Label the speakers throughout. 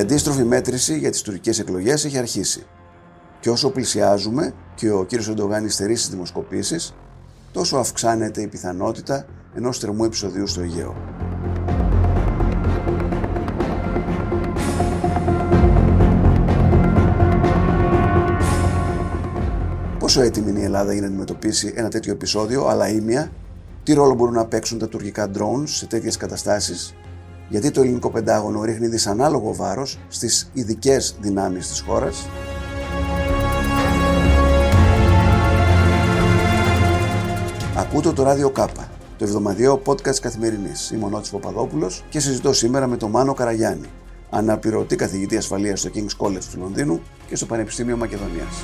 Speaker 1: αντίστροφη μέτρηση για τις τουρκικές εκλογές έχει αρχίσει. Και όσο πλησιάζουμε και ο κύριος Ερντογάν υστερεί στις δημοσκοπήσεις, τόσο αυξάνεται η πιθανότητα ενός θερμού επεισοδίου στο Αιγαίο. Πόσο έτοιμη είναι η Ελλάδα για να αντιμετωπίσει ένα τέτοιο επεισόδιο, αλλά ήμια, τι ρόλο μπορούν να παίξουν τα τουρκικά drones σε τέτοιες καταστάσεις, γιατί το ελληνικό πεντάγωνο ρίχνει δυσανάλογο βάρος στις ειδικές δυνάμεις της χώρας, Ακούτε το ράδιο Κάπα, το εβδομαδιαίο podcast καθημερινής. Είμαι ο Νότης Παπαδόπουλος και συζητώ σήμερα με τον Μάνο Καραγιάννη, αναπληρωτή καθηγητή ασφαλείας στο King's College του Λονδίνου και στο Πανεπιστήμιο Μακεδονίας.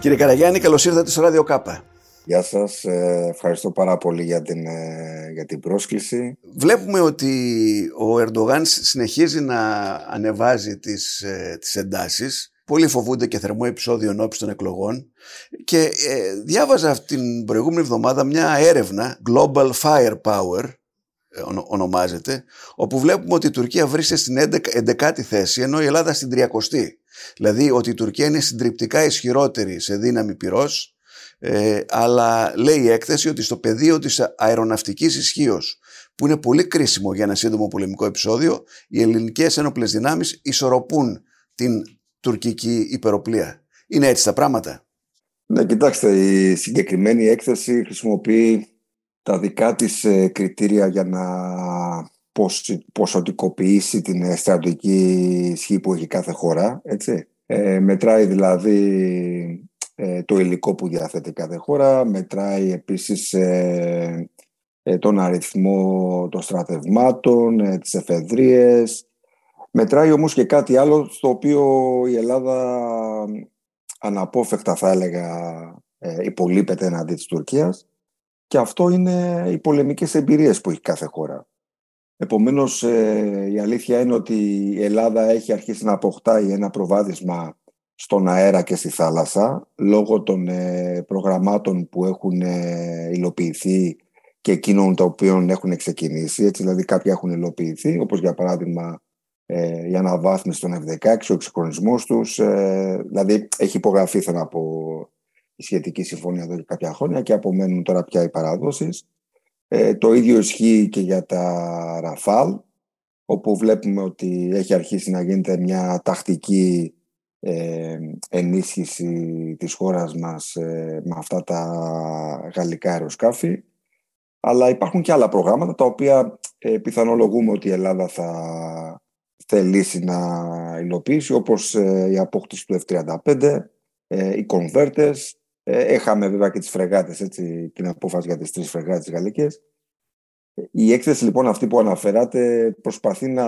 Speaker 1: Κύριε Καραγιάννη, καλώς ήρθατε στο Ράδιο Κάπα.
Speaker 2: Γεια σας, ε, ευχαριστώ πάρα πολύ για την, ε, για την πρόσκληση.
Speaker 1: Βλέπουμε ότι ο Ερντογάν συνεχίζει να ανεβάζει τις, ε, τις εντάσεις. Πολλοί φοβούνται και θερμό επεισόδιο ενώπιση των εκλογών. Και διάβαζα την προηγούμενη εβδομάδα μια έρευνα, Global Firepower, ονομάζεται, όπου βλέπουμε ότι η Τουρκία βρίσκεται στην 11η θέση, ενώ η Ελλάδα στην 30η. Δηλαδή ότι η Τουρκία είναι συντριπτικά ισχυρότερη σε δύναμη πυρός, ε, αλλά λέει η έκθεση ότι στο πεδίο της αεροναυτικής ισχύως, που είναι πολύ κρίσιμο για ένα σύντομο πολεμικό επεισόδιο, οι ελληνικές ένοπλες δυνάμεις ισορροπούν την τουρκική υπεροπλία. Είναι έτσι τα πράγματα;
Speaker 2: Ναι, κοιτάξτε, η συγκεκριμένη έκθεση χρησιμοποιεί τα δικά της ε, κριτήρια για να ποσοτικοποιήσει την στρατηγική ισχύ που έχει κάθε χώρα. Έτσι. Ε, μετράει δηλαδή ε, το υλικό που διαθέτει κάθε χώρα, μετράει επίσης ε, ε, τον αριθμό των στρατευμάτων, ε, τις εφεδρίες. Μετράει όμως και κάτι άλλο στο οποίο η Ελλάδα αναπόφευκτα θα έλεγα υπολείπεται εναντί της Τουρκίας και αυτό είναι οι πολεμικές εμπειρίες που έχει κάθε χώρα. Επομένως η αλήθεια είναι ότι η Ελλάδα έχει αρχίσει να αποκτάει ένα προβάδισμα στον αέρα και στη θάλασσα λόγω των ε, προγραμμάτων που έχουν ε, υλοποιηθεί και εκείνων τα οποίων έχουν ξεκινήσει. Έτσι, δηλαδή κάποια έχουν υλοποιηθεί, όπως για παράδειγμα ε, η αναβάθμιση των F-16, ο εξυγχρονισμός τους. Ε, δηλαδή έχει υπογραφεί, θέλω να πω, η σχετική συμφωνία εδώ και κάποια χρόνια και απομένουν τώρα πια οι παράδοσεις. Ε, το ίδιο ισχύει και για τα Ραφάλ, όπου βλέπουμε ότι έχει αρχίσει να γίνεται μια τακτική ε, ενίσχυση της χώρας μας ε, με αυτά τα γαλλικά αεροσκάφη. Αλλά υπάρχουν και άλλα προγράμματα τα οποία ε, πιθανολογούμε ότι η Ελλάδα θα θελήσει να υλοποιήσει όπως ε, η απόκτηση του F-35, οι κονβέρτες. Έχαμε βέβαια και τις φρεγάτες, έτσι, την απόφαση για τις τρεις φρεγάτες γαλλικές. Η έκθεση λοιπόν αυτή που αναφέρατε προσπαθεί να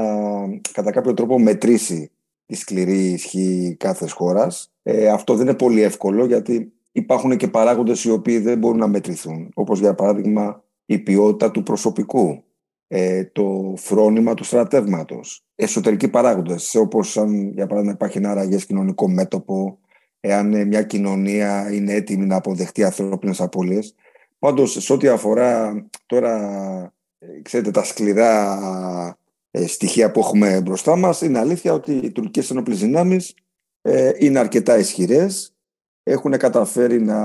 Speaker 2: κατά κάποιο τρόπο μετρήσει τη σκληρή ισχύ κάθε χώρας. Ε, αυτό δεν είναι πολύ εύκολο γιατί υπάρχουν και παράγοντες οι οποίοι δεν μπορούν να μετρηθούν. Όπως για παράδειγμα η ποιότητα του προσωπικού, ε, το φρόνημα του στρατεύματος, εσωτερικοί παράγοντες, όπως για παράδειγμα υπάρχει ένα αραγέ κοινωνικό μέτωπο, εάν μια κοινωνία είναι έτοιμη να αποδεχτεί ανθρώπινες απώλειες. Πάντως, σε ό,τι αφορά τώρα, ε, ξέρετε, τα σκληρά ε, στοιχεία που έχουμε μπροστά μας. Είναι αλήθεια ότι οι τουρκικές ενόπλες δυνάμεις ε, είναι αρκετά ισχυρές. Έχουν καταφέρει να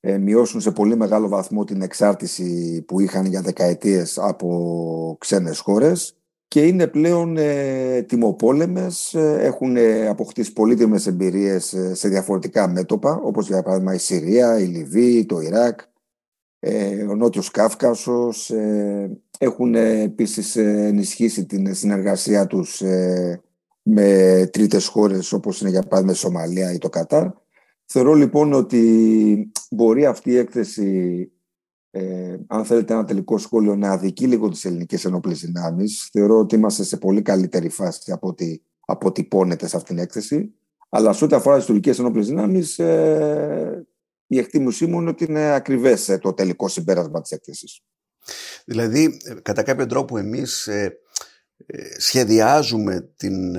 Speaker 2: ε, μειώσουν σε πολύ μεγάλο βαθμό την εξάρτηση που είχαν για δεκαετίες από ξένες χώρες. Και είναι πλέον ε, τιμοπόλεμες, έχουν αποκτήσει πολύτιμες εμπειρίες σε διαφορετικά μέτωπα όπως για παράδειγμα η Συρία, η Λιβύη, το Ιράκ, ο Νότιος Κάφκασος, έχουν ε, επίσης ε, ενισχύσει την συνεργασία τους ε, με τρίτες χώρες όπως είναι για παράδειγμα η Σομαλία ή το Κατάρ. Θεωρώ λοιπόν ότι μπορεί αυτή η έκθεση, ε, αν θέλετε ένα τελικό σχόλιο, να αδικεί λίγο τις ελληνικές ενόπλες δυνάμεις. Θεωρώ ότι είμαστε σε πολύ καλύτερη φάση από ό,τι αποτυπώνεται σε αυτήν την έκθεση. Αλλά σε ό,τι αφορά τις τουρκικές ενόπλες δυνάμεις, ε, η εκτίμησή μου είναι ότι είναι ακριβές το τελικό συμπέρασμα της έκθεσης.
Speaker 1: Δηλαδή, ε, κατά κάποιο τρόπο εμείς ε, ε, σχεδιάζουμε την,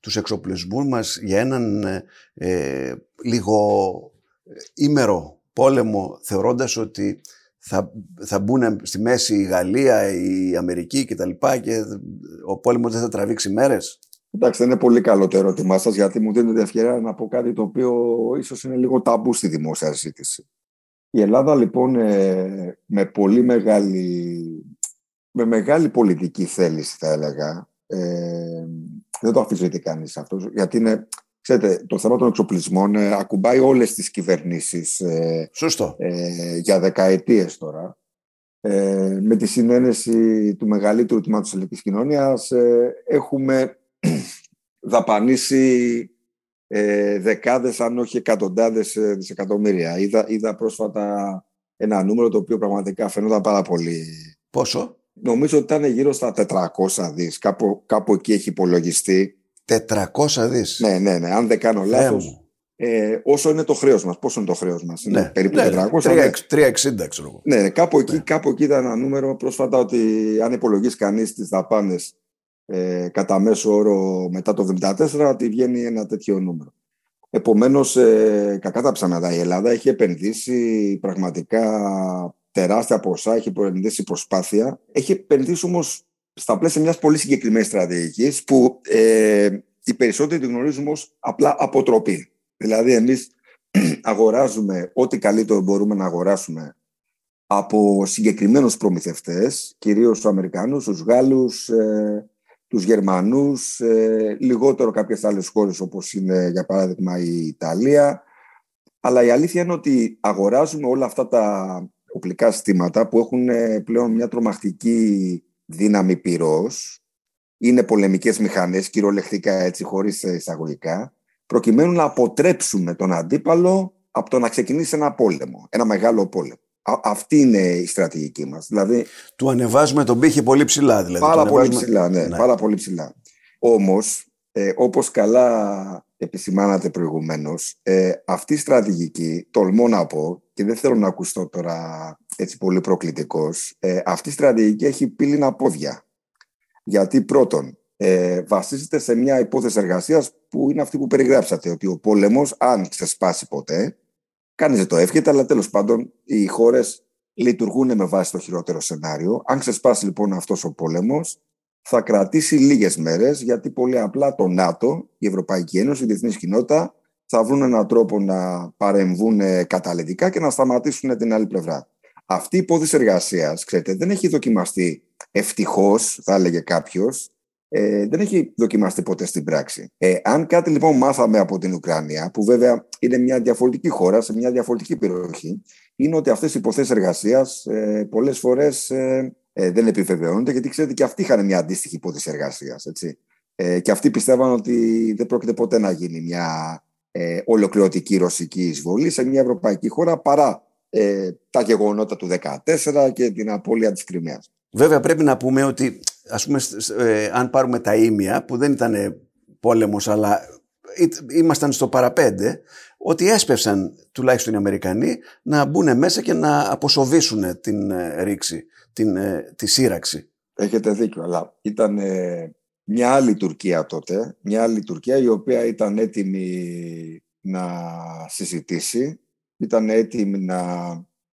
Speaker 1: τους εξοπλισμούς μας για έναν λίγο ήμερο πόλεμο, θεωρώντας ότι θα, θα μπουν στη μέση η Γαλλία, η Αμερική κτλ. Και, και ο πόλεμος δεν θα τραβήξει μέρες.
Speaker 2: Εντάξει, δεν είναι πολύ καλό το ερώτημά σας, γιατί μου δίνετε ευκαιρία να πω κάτι το οποίο ίσως είναι λίγο ταμπού στη δημόσια συζήτηση. Η Ελλάδα λοιπόν ε, με πολύ μεγάλη, με μεγάλη πολιτική θέληση θα έλεγα, ε, δεν το αφισβητεί κανείς αυτός, γιατί είναι, ξέρετε, το θέμα των εξοπλισμών ε, ακουμπάει όλες τις κυβερνήσεις ε,
Speaker 1: Σωστό.
Speaker 2: Ε, για δεκαετίες τώρα. Ε, με τη συνένεση του μεγαλύτερου τμήματος της ελληνικής κοινωνίας έχουμε δαπανίσει ε, δεκάδες αν όχι εκατοντάδες ε, δισεκατομμύρια. Είδα, είδα πρόσφατα ένα νούμερο το οποίο πραγματικά φαινόταν πάρα πολύ.
Speaker 1: Πόσο;
Speaker 2: Νομίζω ότι ήταν γύρω στα 400 δις. Κάπου, κάπου εκεί έχει υπολογιστεί.
Speaker 1: 400 δις.
Speaker 2: Ναι, ναι, ναι. Αν δεν κάνω λάθος. Ε, όσο είναι το χρέος μας. Πόσο είναι το χρέος μας; Είναι ναι, περίπου ναι, 400.
Speaker 1: 360 ξέρω εγώ.
Speaker 2: Ναι, κάπου, εκεί, ναι. κάπου εκεί ήταν ένα νούμερο πρόσφατα ότι αν υπολογίσεις κανείς τις δαπάνες ε, κατά μέσο όρο μετά το 1974 ότι βγαίνει ένα τέτοιο νούμερο. Επομένως, ε, κακά τα ψαναδά, η Ελλάδα έχει επενδύσει πραγματικά τεράστια ποσά, έχει επενδύσει προσπάθεια. Έχει επενδύσει όμως στα πλαίσια μιας πολύ συγκεκριμένης στρατηγικής που ε, οι περισσότεροι τη γνωρίζουμε ως απλά αποτροπή. Δηλαδή εμείς αγοράζουμε ό,τι καλύτερο μπορούμε να αγοράσουμε από συγκεκριμένους προμηθευτές, κυρίως τους Αμερικανούς, τους Γάλλους, ε, τους Γερμανούς, ε, λιγότερο κάποιες άλλες χώρες όπως είναι για παράδειγμα η Ιταλία. Αλλά η αλήθεια είναι ότι αγοράζουμε όλα αυτά τα οπλικά συστήματα που έχουν ε, πλέον μια τρομακτική δύναμη πυρός. Είναι πολεμικές μηχανές, κυριολεκτικά έτσι, χωρίς εισαγωγικά, προκειμένου να αποτρέψουμε τον αντίπαλο από το να ξεκινήσει ένα πόλεμο, ένα μεγάλο πόλεμο αυτή είναι η στρατηγική μας. Δηλαδή,
Speaker 1: του ανεβάζουμε τον πύχη πολύ ψηλά. Δηλαδή.
Speaker 2: Πάρα πολύ ψηλά, ναι, ναι. Πάρα πολύ ψηλά. Όμως, ε, όπως καλά επισημάνατε προηγουμένως, ε, αυτή η στρατηγική, τολμώ να πω, και δεν θέλω να ακουστώ τώρα έτσι πολύ προκλητικός, ε, αυτή η στρατηγική έχει πύληνα πόδια. Γιατί πρώτον, ε, βασίζεται σε μια υπόθεση εργασίας που είναι αυτή που περιγράψατε, ότι ο πόλεμος, αν ξεσπάσει ποτέ, Κανείς δεν το εύχεται, αλλά τέλος πάντων οι χώρες λειτουργούν με βάση το χειρότερο σενάριο. Αν ξεσπάσει λοιπόν αυτός ο πόλεμος, θα κρατήσει λίγες μέρες, γιατί πολύ απλά το ΝΑΤΟ, η Ευρωπαϊκή Ένωση, η διεθνής κοινότητα θα βρουν έναν τρόπο να παρεμβούν καταλητικά και να σταματήσουν την άλλη πλευρά. Αυτή η υπόθεση εργασίας, ξέρετε, δεν έχει δοκιμαστεί ευτυχώς, θα έλεγε κάποιος, ε, δεν έχει δοκιμαστεί ποτέ στην πράξη. Ε, αν κάτι λοιπόν μάθαμε από την Ουκρανία, που βέβαια είναι μια διαφορετική χώρα, σε μια διαφορετική περιοχή, είναι ότι αυτές οι υποθέσεις εργασίας ε, πολλές φορές ε, ε, δεν επιβεβαιώνονται, γιατί ξέρετε και αυτοί είχαν μια αντίστοιχη υπόθεση εργασίας. Έτσι. Ε, και αυτοί πιστεύαν ότι δεν πρόκειται ποτέ να γίνει μια ε, ολοκληρωτική ρωσική εισβολή σε μια ευρωπαϊκή χώρα παρά ε, τα γεγονότα του 2014 και την απώλεια της Κρυμαίας.
Speaker 1: Βέβαια πρέπει να πούμε ότι ας πούμε, ε, αν πάρουμε τα ίμια που δεν ήταν πόλεμος αλλά ήμασταν στο παραπέντε ότι έσπευσαν τουλάχιστον οι Αμερικανοί να μπουν μέσα και να αποσοβήσουν την ε, ρήξη, την, ε, τη σύραξη.
Speaker 2: Έχετε δίκιο, αλλά ήταν μια άλλη Τουρκία τότε, μια άλλη Τουρκία η οποία ήταν έτοιμη να συζητήσει, ήταν έτοιμη να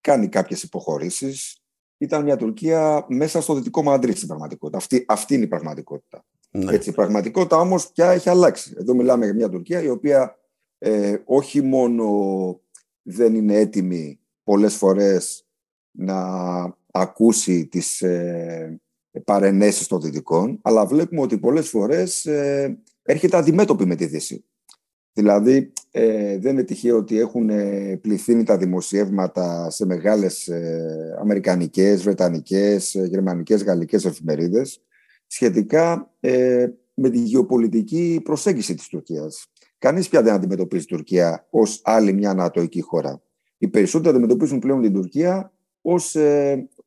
Speaker 2: κάνει κάποιες υποχωρήσεις, ήταν μια Τουρκία μέσα στο δυτικό Μαντρίτ στην πραγματικότητα. Αυτή, αυτή είναι η πραγματικότητα. Ναι. Έτσι, η πραγματικότητα όμως πια έχει αλλάξει. Εδώ μιλάμε για μια Τουρκία η οποία ε, όχι μόνο δεν είναι έτοιμη πολλές φορές να ακούσει τις ε, παρενέσεις των Δυτικών, αλλά βλέπουμε ότι πολλές φορές ε, έρχεται αντιμέτωπη με τη Δύση. Δηλαδή, ε, δεν είναι τυχαίο ότι έχουν ε, πληθύνει τα δημοσιεύματα σε μεγάλες ε, αμερικανικές, βρετανικές, ε, γερμανικές, γαλλικές εφημερίδες σχετικά ε, με τη γεωπολιτική προσέγγιση της Τουρκίας. Κανείς πια δεν αντιμετωπίζει την Τουρκία ως άλλη μια ανατοϊκή χώρα. Οι περισσότεροι αντιμετωπίζουν πλέον την Τουρκία ως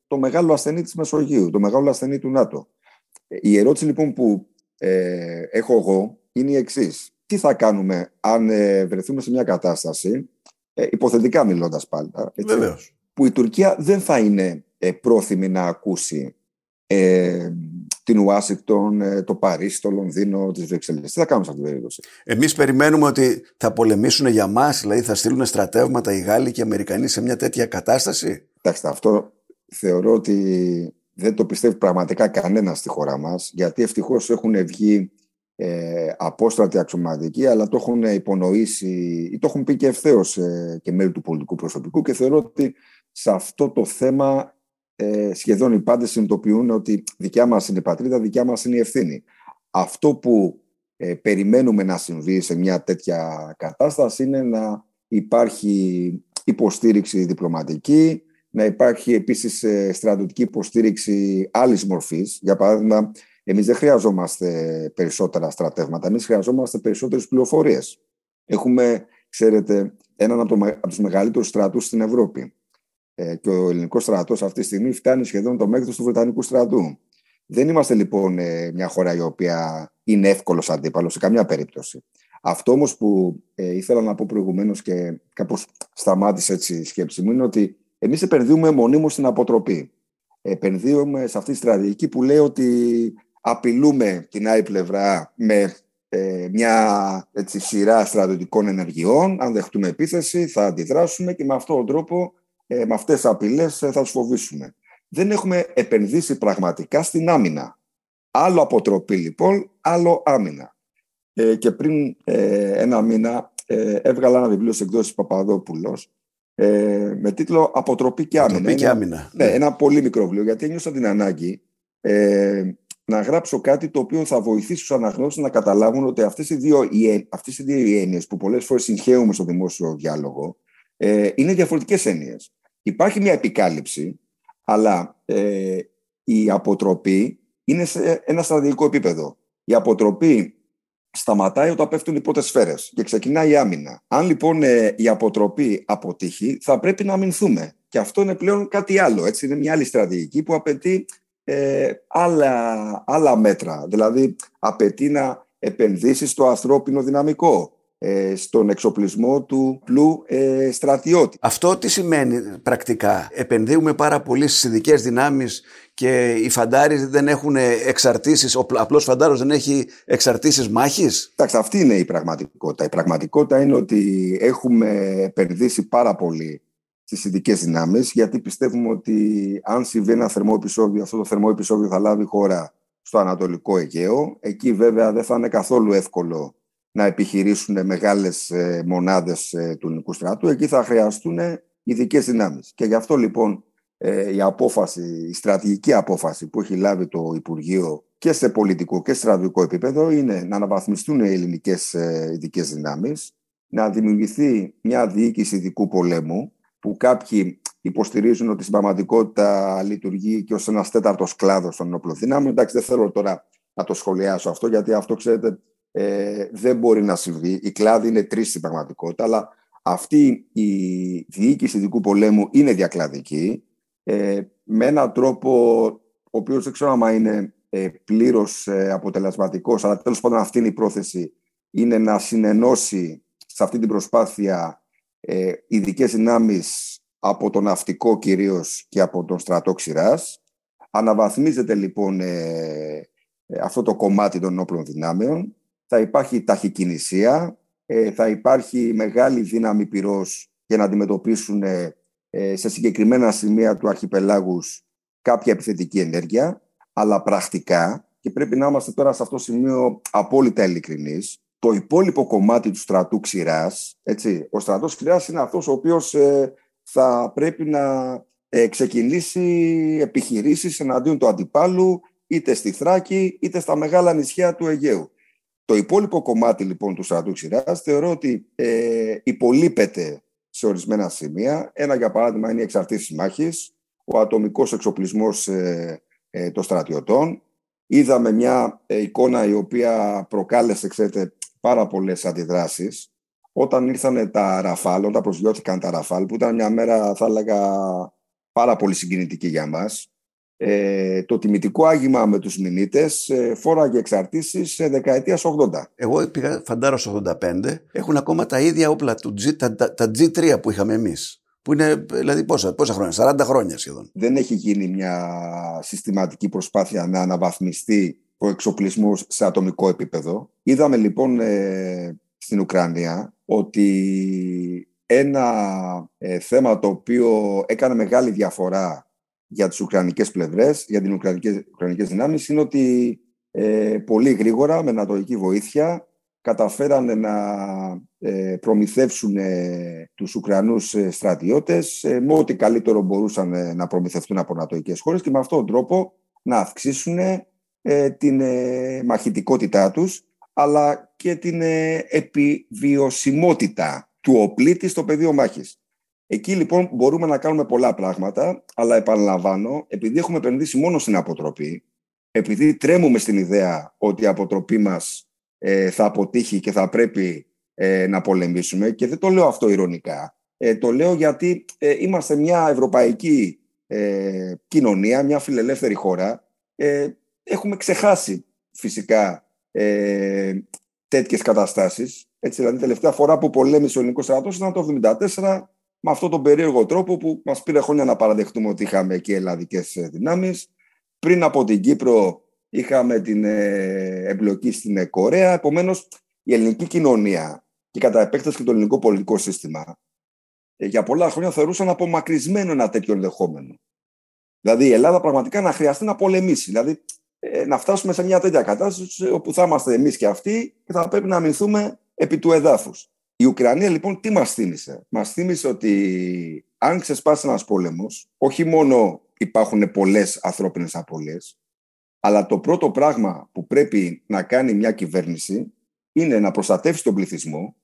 Speaker 2: το μεγάλο ασθενή της Μεσογείου, το μεγάλο ασθενή του ΝΑΤΟ. Η ερώτηση λοιπόν που έχω εγώ είναι η εξής τι θα κάνουμε αν ε, βρεθούμε σε μια κατάσταση, ε, υποθετικά μιλώντας πάλι, έτσι, που η Τουρκία δεν θα είναι ε, πρόθυμη να ακούσει ε, την Ουάσιγκτον, ε, το Παρίσι, το Λονδίνο, τις Βρυξέλλες. Τι θα κάνουμε σε αυτή την περίπτωση;
Speaker 1: Εμείς περιμένουμε ότι θα πολεμήσουν για μας, δηλαδή θα στείλουν στρατεύματα οι Γάλλοι και οι Αμερικανοί σε μια τέτοια κατάσταση;
Speaker 2: Εντάξει, αυτό θεωρώ ότι δεν το πιστεύει πραγματικά κανένας στη χώρα μας, γιατί ευτυχώς έχουν βγει ε, απόστρατοι αξιωματικοί, αλλά το έχουν υπονοήσει ή το έχουν πει και ευθέως ε, και μέλη του πολιτικού προσωπικού και θεωρώ ότι σε αυτό το θέμα ε, σχεδόν οι πάντες συνειδητοποιούν ότι δικιά μας είναι η πατρίδα, δικιά μας είναι η ευθύνη. Αυτό που ε, περιμένουμε να συμβεί σε μια τέτοια κατάσταση είναι να υπάρχει υποστήριξη διπλωματική, να υπάρχει επίσης ε, στρατιωτική υποστήριξη άλλης μορφής. Για παράδειγμα, εμείς δεν χρειαζόμαστε περισσότερα στρατεύματα, εμείς χρειαζόμαστε περισσότερες πληροφορίες. Έχουμε, ξέρετε, έναν από, το, από τους μεγαλύτερους στρατούς στην Ευρώπη. Ε, και ο ελληνικός στρατός αυτή τη στιγμή φτάνει σχεδόν το μέγεθος του Βρετανικού στρατού. Δεν είμαστε λοιπόν ε, μια χώρα η οποία είναι εύκολος αντίπαλος σε καμιά περίπτωση. Αυτό όμως που ε, ήθελα να πω προηγουμένως και κάπως σταμάτησε έτσι η σκέψη μου είναι ότι εμείς επενδύουμε μονίμως στην αποτροπή. Επενδύουμε σε αυτή τη στρατηγική που λέει ότι απειλούμε την άλλη πλευρά με ε, μια έτσι, σειρά στρατιωτικών ενεργειών. Αν δεχτούμε επίθεση, θα αντιδράσουμε και με αυτόν τον τρόπο, ε, με αυτές τις απειλές, θα τους φοβήσουμε. Δεν έχουμε επενδύσει πραγματικά στην άμυνα. Άλλο αποτροπή λοιπόν, άλλο άμυνα. Ε, και πριν ε, ένα μήνα ε, έβγαλα ένα βιβλίο σε εκδόσεις Παπαδόπουλος ε, με τίτλο «Αποτροπή και άμυνα».
Speaker 1: και άμυνα.
Speaker 2: Ναι, ένα πολύ μικρό βιβλίο, γιατί ένιωσα την ανάγκη ε, να γράψω κάτι το οποίο θα βοηθήσει τους αναγνώστες να καταλάβουν ότι αυτές οι δύο, αυτές οι δύο έννοιες που πολλές φορές συγχαίουμε στο δημόσιο διάλογο ε, είναι διαφορετικές έννοιες. Υπάρχει μια επικάλυψη, αλλά ε, η αποτροπή είναι σε ένα στρατηγικό επίπεδο. Η αποτροπή σταματάει όταν πέφτουν οι πρώτες σφαίρες και ξεκινάει η άμυνα. Αν λοιπόν ε, η αποτροπή αποτύχει, θα πρέπει να αμυνθούμε. Και αυτό είναι πλέον κάτι άλλο. Έτσι. Είναι μια άλλη στρατηγική που απαιτεί ε, άλλα, άλλα μέτρα. Δηλαδή, απαιτεί να επενδύσεις στο ανθρώπινο δυναμικό, ε, στον εξοπλισμό του πλού ε, στρατιώτη.
Speaker 1: Αυτό τι σημαίνει πρακτικά; Επενδύουμε πάρα πολύ στις ειδικές δυνάμεις και οι φαντάροι δεν έχουν εξαρτήσεις, ο απλός φαντάρος δεν έχει εξαρτήσεις μάχης;
Speaker 2: Εντάξει, αυτή είναι η πραγματικότητα. Η πραγματικότητα είναι ότι έχουμε επενδύσει πάρα πολύ στις ειδικές δυνάμεις γιατί πιστεύουμε ότι αν συμβεί ένα θερμό επεισόδιο, αυτό το θερμό επεισόδιο θα λάβει χώρα στο Ανατολικό Αιγαίο. Εκεί βέβαια δεν θα είναι καθόλου εύκολο να επιχειρήσουν μεγάλες ε, μονάδες ε, του ελληνικού στρατού. Εκεί θα χρειαστούν ειδικές δυνάμεις. Και γι' αυτό λοιπόν ε, η απόφαση, η στρατηγική απόφαση που έχει λάβει το Υπουργείο και σε πολιτικό και στρατηγικό επίπεδο είναι να αναβαθμιστούν οι ελληνικές ειδικές δυνάμεις, να δημιουργηθεί μια διοίκηση ειδικού πολέμου που κάποιοι υποστηρίζουν ότι στην πραγματικότητα λειτουργεί και ως ένας τέταρτος κλάδος των ενόπλων δυνάμεων. Εντάξει, δεν θέλω τώρα να το σχολιάσω αυτό, γιατί αυτό ξέρετε ε, δεν μπορεί να συμβεί. Οι κλάδοι είναι τρεις στην πραγματικότητα, αλλά αυτή η διοίκηση ειδικού πολέμου είναι διακλαδική ε, με έναν τρόπο ο οποίος δεν ξέρω αν είναι ε, πλήρως ε, αποτελεσματικός, αλλά τέλος πάντων αυτή είναι η πρόθεση, είναι να συνενώσει σε αυτή την προσπάθεια ε, ειδικές δυνάμεις από το ναυτικό κυρίως και από τον στρατό ξηράς. Αναβαθμίζεται λοιπόν ε, ε, αυτό το κομμάτι των όπλων δυνάμεων. Θα υπάρχει ταχυκινησία, ε, θα υπάρχει μεγάλη δύναμη πυρός για να αντιμετωπίσουν ε, σε συγκεκριμένα σημεία του αρχιπελάγους κάποια επιθετική ενέργεια, αλλά πρακτικά, και πρέπει να είμαστε τώρα σε αυτό το σημείο απόλυτα ειλικρινείς, το υπόλοιπο κομμάτι του στρατού ξηράς, έτσι, ο στρατός ξηράς είναι αυτός ο οποίος ε, θα πρέπει να ε, ξεκινήσει επιχειρήσεις εναντίον του αντιπάλου είτε στη Θράκη είτε στα μεγάλα νησιά του Αιγαίου. Το υπόλοιπο κομμάτι λοιπόν του στρατού ξηράς θεωρώ ότι ε, υπολείπεται σε ορισμένα σημεία. Ένα για παράδειγμα είναι η εξαρτήση μάχης, ο ατομικός εξοπλισμός ε, ε, των στρατιωτών. Είδαμε μια εικόνα η οποία προκάλεσε, ξέρετε, πάρα πολλές αντιδράσεις. Όταν ήρθαν τα Ραφάλ, όταν προσγειώθηκαν τα Ραφάλ, που ήταν μια μέρα, θα έλεγα, πάρα πολύ συγκινητική για μας. Ε, το τιμητικό άγημα με τους μηνύτες ε, φόραγε εξαρτήσεις σε δεκαετίας 80.
Speaker 1: Εγώ πήγα φαντάρο 85. Έχουν ακόμα τα ίδια όπλα του G, τα, τα, τα G3 που είχαμε εμείς. Που είναι, δηλαδή πόσα, πόσα χρόνια, 40 χρόνια σχεδόν.
Speaker 2: Δεν έχει γίνει μια συστηματική προσπάθεια να αναβαθμιστεί ο εξοπλισμός σε ατομικό επίπεδο. Είδαμε λοιπόν ε, στην Ουκρανία ότι ένα ε, θέμα το οποίο έκανε μεγάλη διαφορά για τις Ουκρανικές πλευρές, για τις Ουκρανικές, Ουκρανικές δυνάμεις, είναι ότι ε, πολύ γρήγορα, με ανατολική βοήθεια, καταφέρανε να ε, προμηθεύσουν ε, τους Ουκρανούς ε, στρατιώτες ε, με ό,τι καλύτερο μπορούσαν να προμηθευτούν από ανατολικές χώρες και με αυτόν τον τρόπο να αυξήσουν την μαχητικότητά τους αλλά και την επιβιωσιμότητα του οπλίτη στο πεδίο μάχης. Εκεί λοιπόν μπορούμε να κάνουμε πολλά πράγματα, αλλά επαναλαμβάνω, επειδή έχουμε επενδύσει μόνο στην αποτροπή, επειδή τρέμουμε στην ιδέα ότι η αποτροπή μας ε, θα αποτύχει και θα πρέπει ε, να πολεμήσουμε, και δεν το λέω αυτό ηρωνικά, ε, το λέω γιατί είμαστε μια ευρωπαϊκή κοινωνία, μια φιλελεύθερη χώρα, έχουμε ξεχάσει φυσικά ε, τέτοιες καταστάσεις. Έτσι, δηλαδή, τελευταία φορά που πολέμησε ο ελληνικός στρατός ήταν το 1974 με αυτόν τον περίεργο τρόπο που μας πήρε χρόνια να παραδεχτούμε ότι είχαμε και ελλαδικές ε, δυνάμεις. Πριν από την Κύπρο είχαμε την ε, εμπλοκή στην ε, Κορέα. Επομένως, η ελληνική κοινωνία και κατά επέκταση και το ελληνικό πολιτικό σύστημα για πολλά χρόνια θεωρούσαν απομακρυσμένο ένα τέτοιο ενδεχόμενο. Δηλαδή η Ελλάδα πραγματικά να χρειαστεί να πολεμήσει. Δηλαδή να φτάσουμε σε μια τέτοια κατάσταση όπου θα είμαστε εμείς και αυτοί και θα πρέπει να αμυνθούμε επί του εδάφους. Η Ουκρανία λοιπόν τι μας θύμισε; Μας θύμισε ότι αν ξεσπάσει ένας πόλεμος, όχι μόνο υπάρχουν πολλές ανθρώπινες απώλειες, αλλά το πρώτο πράγμα που πρέπει να κάνει μια κυβέρνηση είναι να προστατεύσει τον πληθυσμό,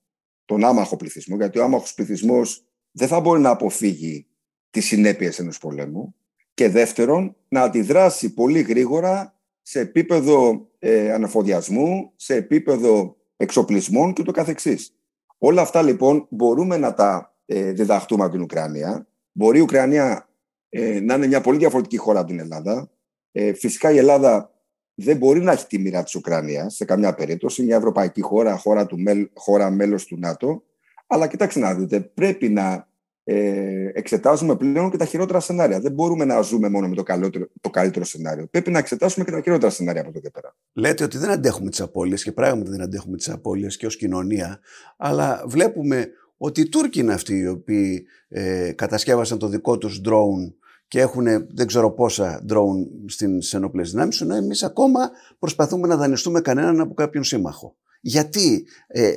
Speaker 2: τον άμαχο πληθυσμό, γιατί ο άμαχος πληθυσμός δεν θα μπορεί να αποφύγει τις συνέπειες ενός πολέμου και δεύτερον να αντιδράσει πολύ γρήγορα σε επίπεδο ε, αναφοδιασμού, σε επίπεδο εξοπλισμών και το καθεξής. Όλα αυτά λοιπόν μπορούμε να τα ε, διδαχτούμε από την Ουκρανία. Μπορεί η Ουκρανία ε, να είναι μια πολύ διαφορετική χώρα από την Ελλάδα. Ε, φυσικά η Ελλάδα δεν μπορεί να έχει τη μοίρα της Ουκρανίας σε καμιά περίπτωση. Μια ευρωπαϊκή χώρα, χώρα, του, χώρα μέλος του ΝΑΤΟ. Αλλά κοιτάξτε να δείτε, πρέπει να ε, εξετάζουμε πλέον και τα χειρότερα σενάρια. Δεν μπορούμε να ζούμε μόνο με το, καλύτερο, το καλύτερο σενάριο. Πρέπει να εξετάσουμε και τα χειρότερα σενάρια από εδώ και πέρα.
Speaker 1: Λέτε ότι δεν αντέχουμε τις απώλειες και πράγματι δεν αντέχουμε τις απώλειες και ως κοινωνία, αλλά βλέπουμε ότι οι Τούρκοι είναι αυτοί οι οποίοι ε, κατασκεύασαν το δικό τους drone και έχουν δεν ξέρω πόσα drone στις ενόπλες δυνάμεις, ενώ εμείς ακόμα προσπαθούμε να δανειστούμε κανέναν από κάποιον σύμμαχο. Γιατί ε,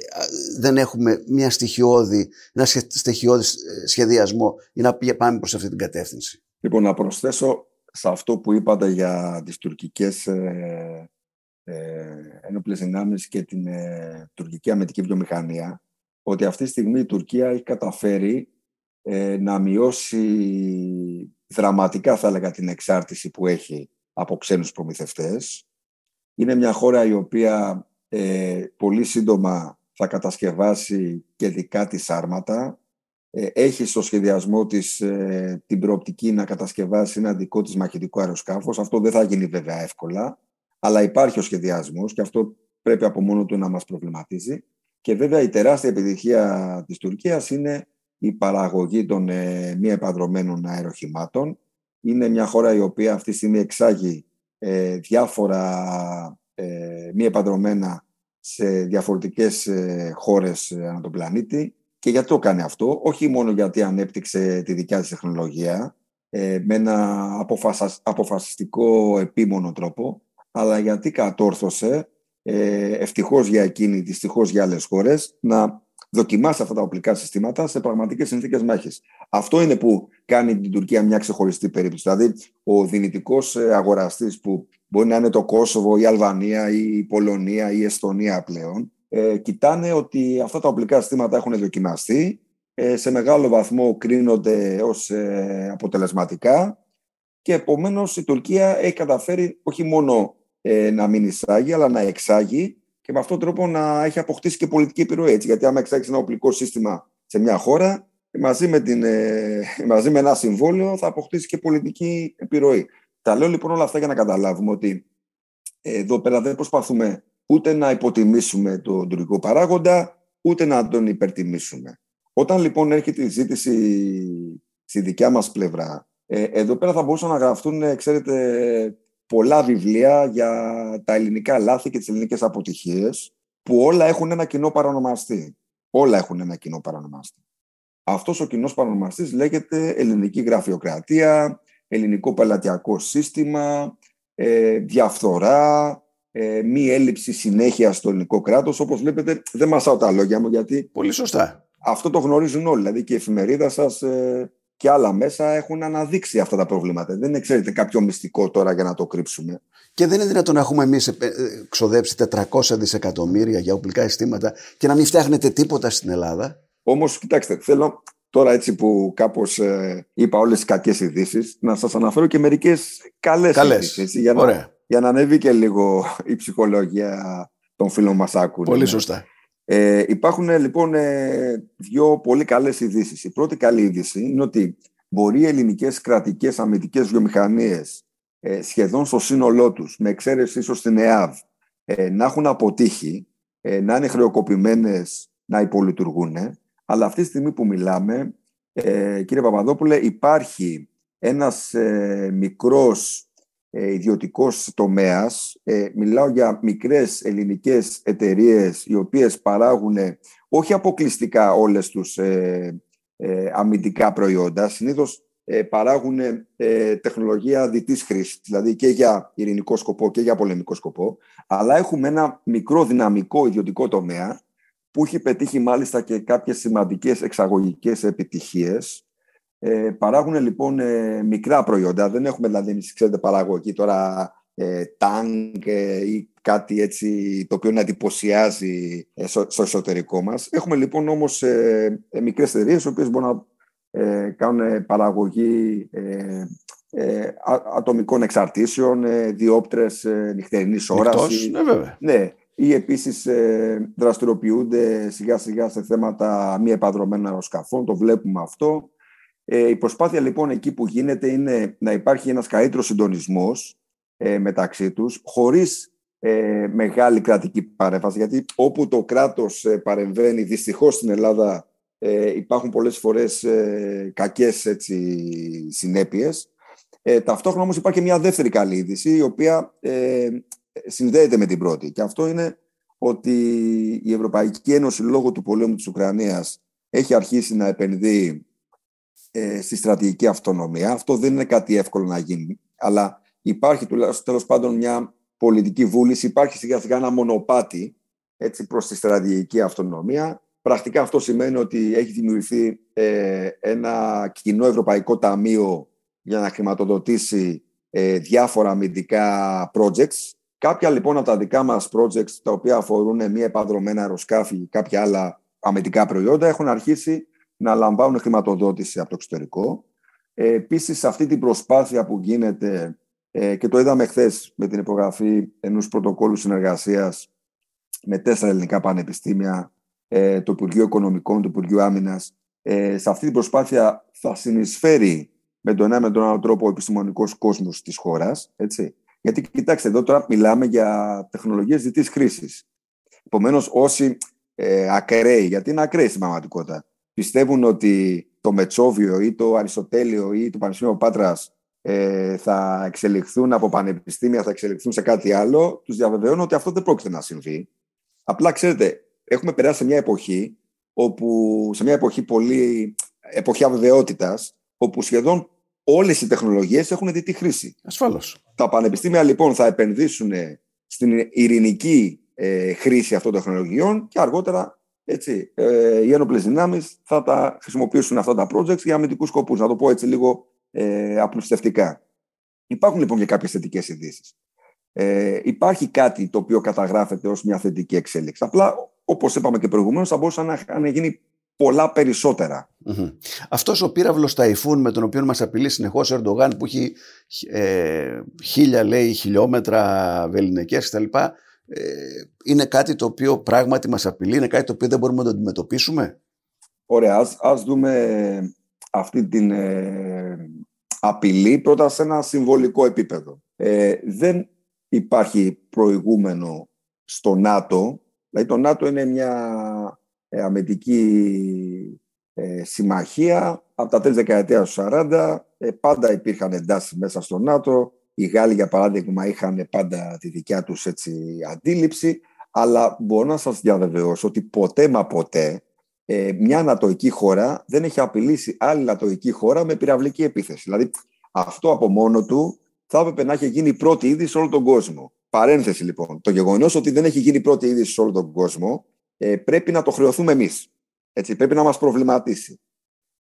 Speaker 1: δεν έχουμε μια στοιχειώδη, ένα στοιχειώδη ε, σχεδιασμό ή να πάμε προς αυτή την κατεύθυνση;
Speaker 2: Λοιπόν, να προσθέσω σε αυτό που είπατε για τις τουρκικές ε, ε, ένοπλες δυνάμεις και την ε, τουρκική αμετική βιομηχανία, ότι αυτή τη στιγμή η Τουρκία έχει καταφέρει ε, να μειώσει δραματικά, θα έλεγα, την εξάρτηση που έχει από ξένους προμηθευτές. Είναι μια χώρα η οποία ε, πολύ σύντομα θα κατασκευάσει και δικά της άρματα. Ε, έχει στο σχεδιασμό της ε, την προοπτική να κατασκευάσει ένα δικό της μαχητικό αεροσκάφος. Αυτό δεν θα γίνει βέβαια εύκολα, αλλά υπάρχει ο σχεδιασμός και αυτό πρέπει από μόνο του να μας προβληματίζει. Και βέβαια η τεράστια επιτυχία της Τουρκίας είναι η παραγωγή των ε, μη επαδρομένων αεροχημάτων. Είναι μια χώρα η οποία αυτή τη στιγμή εξάγει ε, διάφορα ε, μη επανδρομένα σε διαφορετικές ε, χώρες ε, ανά τον πλανήτη. Και γιατί το κάνει αυτό, όχι μόνο γιατί ανέπτυξε τη δικιά της τεχνολογία ε, με ένα αποφασιστικό επίμονο τρόπο, αλλά γιατί κατόρθωσε, ε, ευτυχώς για εκείνη, δυστυχώς για άλλες χώρες, να δοκιμάσει αυτά τα οπλικά συστήματα σε πραγματικές συνθήκες μάχης. Αυτό είναι που κάνει την Τουρκία μια ξεχωριστή περίπτωση. Δηλαδή, ο δυνητικός αγοραστής που μπορεί να είναι το Κόσοβο, η Αλβανία, η Πολωνία, η Εστονία πλέον, ε, κοιτάνε ότι αυτά τα οπλικά συστήματα έχουν δοκιμαστεί, ε, σε μεγάλο βαθμό κρίνονται ως ε, αποτελεσματικά και επομένως η Τουρκία έχει καταφέρει όχι μόνο ε, να μην εισάγει, αλλά να εξάγει και με αυτόν τον τρόπο να έχει αποκτήσει και πολιτική επιρροή. Έτσι, γιατί άμα εξάγεις ένα οπλικό σύστημα σε μια χώρα, μαζί με, την, μαζί με ένα συμβόλαιο θα αποκτήσει και πολιτική επιρροή. Τα λέω λοιπόν όλα αυτά για να καταλάβουμε ότι εδώ πέρα δεν προσπαθούμε ούτε να υποτιμήσουμε τον τουρκικό παράγοντα, ούτε να τον υπερτιμήσουμε. Όταν λοιπόν έρχεται η ζήτηση στη δικιά μας πλευρά, ε, εδώ πέρα θα μπορούσαν να γραφτούν, ξέρετε, πολλά βιβλία για τα ελληνικά λάθη και τις ελληνικές αποτυχίες, που όλα έχουν ένα κοινό παρανομαστή. Όλα έχουν ένα κοινό παρανομαστή. Αυτός ο κοινός παρανομαστής λέγεται ελληνική γραφειοκρατία, ελληνικό πελατειακό σύστημα, ε, διαφθορά, ε, μη έλλειψη συνέχεια στο ελληνικό κράτος. Όπως βλέπετε, δεν μασάω τα λόγια μου γιατί.
Speaker 1: Πολύ σωστά.
Speaker 2: Αυτό το γνωρίζουν όλοι. Δηλαδή και η εφημερίδα σας ε, και άλλα μέσα έχουν αναδείξει αυτά τα προβλήματα. Δεν είναι, ξέρετε, κάποιο μυστικό τώρα για να το κρύψουμε.
Speaker 1: Και δεν είναι δυνατόν να έχουμε εμείς ε, ξοδέψει 400 δισεκατομμύρια για οπλικά αισθήματα και να μην φτιάχνετε τίποτα στην Ελλάδα;
Speaker 2: Όμως, κοιτάξτε, θέλω τώρα έτσι που κάπως ε, είπα όλες τις κακές ειδήσεις, να σας αναφέρω και μερικές καλές ειδήσεις. Για, να, για να ανέβει και λίγο η ψυχολογία των φίλων μας άκουρων.
Speaker 1: Πολύ σωστά.
Speaker 2: Ε, υπάρχουν λοιπόν ε, δύο πολύ καλές ειδήσεις. Η πρώτη καλή είδηση είναι ότι μπορεί οι ελληνικές κρατικές αμυντικές βιομηχανίες ε, σχεδόν στο σύνολό τους, με εξαίρεση ίσως την ΕΑΒ, ε, να έχουν αποτύχει, ε, να είναι χρεοκοπημένες, να υπολειτουργούν. Αλλά αυτή τη στιγμή που μιλάμε, ε, κύριε Παπαδόπουλε, υπάρχει ένας ε, μικρός ε, ιδιωτικός τομέας. Ε, μιλάω για μικρές ελληνικές εταιρείες οι οποίες παράγουν όχι αποκλειστικά όλες τους ε, ε, αμυντικά προϊόντα. Συνήθως ε, παράγουν τεχνολογία διτής χρήσης, δηλαδή και για ειρηνικό σκοπό και για πολεμικό σκοπό. Αλλά έχουμε ένα μικρό δυναμικό ιδιωτικό τομέα που έχει πετύχει μάλιστα και κάποιες σημαντικές εξαγωγικές επιτυχίες ε, παράγουν λοιπόν ε, μικρά προϊόντα. Δεν έχουμε δηλαδή εμείς, ξέρετε, παραγωγή τώρα ε, τάγκ ε, ή κάτι έτσι το οποίο να εντυπωσιάζει ε, στο, στο, εσωτερικό μας. Έχουμε λοιπόν όμως ε, ε μικρές εταιρείες οι οποίες μπορούν να κάνουν παραγωγή ατομικών εξαρτήσεων, διόπτρες νυχτερινής ώρας.
Speaker 1: Ναι, βέβαια.
Speaker 2: Ναι, ή επίσης δραστηριοποιούνται σιγά σιγά σε θέματα μη επαδρομένων αεροσκαφών, το βλέπουμε αυτό. Ε, η προσπάθεια λοιπόν εκεί που γίνεται είναι να υπάρχει ένας καλύτερος συντονισμός ε, μεταξύ τους, χωρίς ε, μεγάλη κρατική παρέμβαση, γιατί όπου το κράτος ε, παρεμβαίνει, δυστυχώς στην Ελλάδα ε, υπάρχουν πολλές φορές ε, κακές έτσι, συνέπειες. Ε, ταυτόχρονα όμως υπάρχει μια δεύτερη καλή είδηση, η οποία ε, συνδέεται με την πρώτη. Και αυτό είναι ότι η Ευρωπαϊκή Ένωση λόγω του πολέμου της Ουκρανίας έχει αρχίσει να επενδύει ε, στη στρατηγική αυτονομία. Αυτό δεν είναι κάτι εύκολο να γίνει. Αλλά υπάρχει τέλος πάντων μια πολιτική βούληση, υπάρχει σιγά σιγά ένα μονοπάτι έτσι, προς τη στρατηγική αυτονομία. Πρακτικά αυτό σημαίνει ότι έχει δημιουργηθεί ε, ένα κοινό ευρωπαϊκό ταμείο για να χρηματοδοτήσει ε, διάφορα αμυντικά projects. Κάποια λοιπόν από τα δικά μας projects, τα οποία αφορούν μία επαδρομένα αεροσκάφη ή κάποια άλλα αμυντικά προϊόντα, έχουν αρχίσει να λαμβάνουν χρηματοδότηση από το εξωτερικό. Ε, Επίσης, σε αυτή την προσπάθεια που γίνεται ε, και το είδαμε χθες με την υπογραφή ενός πρωτοκόλου συνεργασίας με τέσσερα ελληνικά πανεπιστήμια, ε, το Υπουργείο Οικονομικών, το Υπουργείο Άμυνας, ε, σε αυτή την προσπάθεια θα συνεισφέρει με τον ένα με τον άλλο τρόπο ο επιστημονικός κόσμος της χώρας. Γιατί κοιτάξτε, εδώ τώρα μιλάμε για τεχνολογίες διτή χρήσης. Επομένως, όσοι ε, ακραίοι, γιατί είναι ακραίοι στην πραγματικότητα, πιστεύουν ότι το Μετσόβιο ή το Αριστοτέλειο ή το Πανεπιστήμιο Πάτρας ε, θα εξελιχθούν από πανεπιστήμια, θα εξελιχθούν σε κάτι άλλο, τους διαβεβαιώνω ότι αυτό δεν πρόκειται να συμβεί. Απλά ξέρετε, έχουμε περάσει σε μια εποχή, όπου, σε μια εποχή πολύ, εποχή αβεβαιότητας, όπου σχεδόν όλες οι τεχνολογίες έχουν δει τη χρήση.
Speaker 1: Ασφαλώς.
Speaker 2: Τα πανεπιστήμια λοιπόν θα επενδύσουν στην ειρηνική ε, χρήση αυτών των τεχνολογιών και αργότερα έτσι, ε, οι ένοπλες δυνάμεις θα τα χρησιμοποιήσουν αυτά τα projects για αμυντικούς σκοπούς. Να το πω έτσι λίγο ε, απλουστευτικά. Υπάρχουν λοιπόν και κάποιες θετικές ειδήσεις. Ε, υπάρχει κάτι το οποίο καταγράφεται ως μια θετική εξέλιξη. Απλά, όπως είπαμε και προηγουμένως, θα μπορούσε να, να γίνει πολλά περισσότερα.
Speaker 1: Mm-hmm. Αυτός ο πύραυλος ταϊφούν με τον οποίο μας απειλεί συνεχώς ο Ερντογάν που έχει ε, χίλια λέει χιλιόμετρα βεληνικές κτλ. Ε, είναι κάτι το οποίο πράγματι μας απειλεί, είναι κάτι το οποίο δεν μπορούμε να το αντιμετωπίσουμε;
Speaker 2: Ωραία, ας, ας δούμε αυτή την ε, απειλή πρώτα σε ένα συμβολικό επίπεδο. Ε, δεν υπάρχει προηγούμενο στο ΝΑΤΟ, δηλαδή το ΝΑΤΟ είναι μια ε, αμυντική συμμαχία από τα τέλη δεκαετία του 40, πάντα υπήρχαν εντάσεις μέσα στο ΝΑΤΟ, οι Γάλλοι, για παράδειγμα, είχαν πάντα τη δικιά τους έτσι, αντίληψη, αλλά μπορώ να σας διαβεβαιώσω ότι ποτέ μα ποτέ ε, μια ανατοϊκή χώρα δεν έχει απειλήσει άλλη ανατοϊκή χώρα με πυραυλική επίθεση. Δηλαδή, Αυτό από μόνο του θα έπρεπε να έχει γίνει πρώτη είδη σε όλο τον κόσμο. Παρένθεση λοιπόν. Το γεγονός ότι δεν έχει γίνει πρώτη είδη σε όλο τον κόσμο ε, πρέπει να το χρεωθούμε εμείς. Πρέπει να μας προβληματίσει.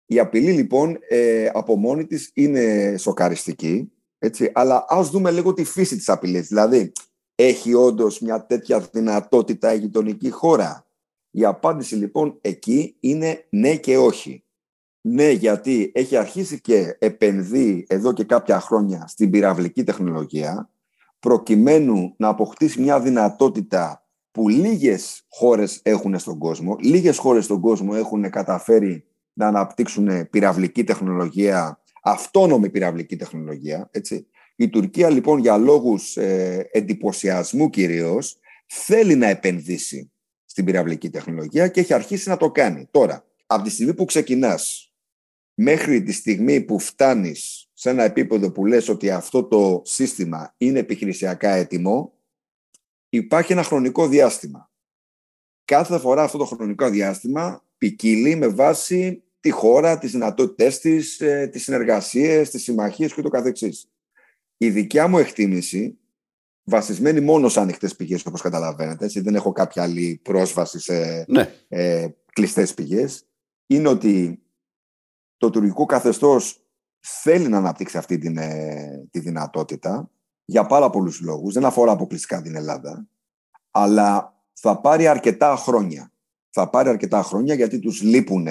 Speaker 2: Η απειλή λοιπόν ε, από μόνη της είναι σοκαριστική. Έτσι, αλλά ας δούμε λίγο τη φύση της απειλής. Δηλαδή, έχει όντως μια τέτοια δυνατότητα η γειτονική χώρα; Η απάντηση λοιπόν εκεί είναι ναι και όχι. Ναι, γιατί έχει αρχίσει και επενδύει εδώ και κάποια χρόνια στην πυραυλική τεχνολογία, προκειμένου να αποκτήσει μια δυνατότητα που λίγες χώρες έχουν στον κόσμο. Λίγες χώρες στον κόσμο έχουν καταφέρει να αναπτύξουν πυραυλική τεχνολογία, αυτόνομη πυραυλική τεχνολογία. Έτσι. Η Τουρκία λοιπόν για λόγους ε, εντυπωσιασμού κυρίως θέλει να επενδύσει στην πυραυλική τεχνολογία και έχει αρχίσει να το κάνει. Τώρα, από τη στιγμή που ξεκινάς μέχρι τη στιγμή που φτάνεις σε ένα επίπεδο που λες ότι αυτό το σύστημα είναι επιχειρησιακά έτοιμο, υπάρχει ένα χρονικό διάστημα. Κάθε φορά αυτό το χρονικό διάστημα ποικίλει με βάση τη χώρα, τις δυνατότητές της, ε, τις συνεργασίες, τις συμμαχίες και το καθεξής. Η δικιά μου εκτίμηση, βασισμένη μόνο σε ανοιχτές πηγές όπως καταλαβαίνετε, έτσι, δεν έχω κάποια άλλη πρόσβαση σε ναι. ε, κλειστές πηγές, είναι ότι το τουρκικό καθεστώς θέλει να αναπτύξει αυτή την, ε, τη δυνατότητα για πάρα πολλούς λόγους. Δεν αφορά αποκλειστικά την Ελλάδα, αλλά θα πάρει αρκετά χρόνια. Θα πάρει αρκετά χρόνια γιατί τους λείπουν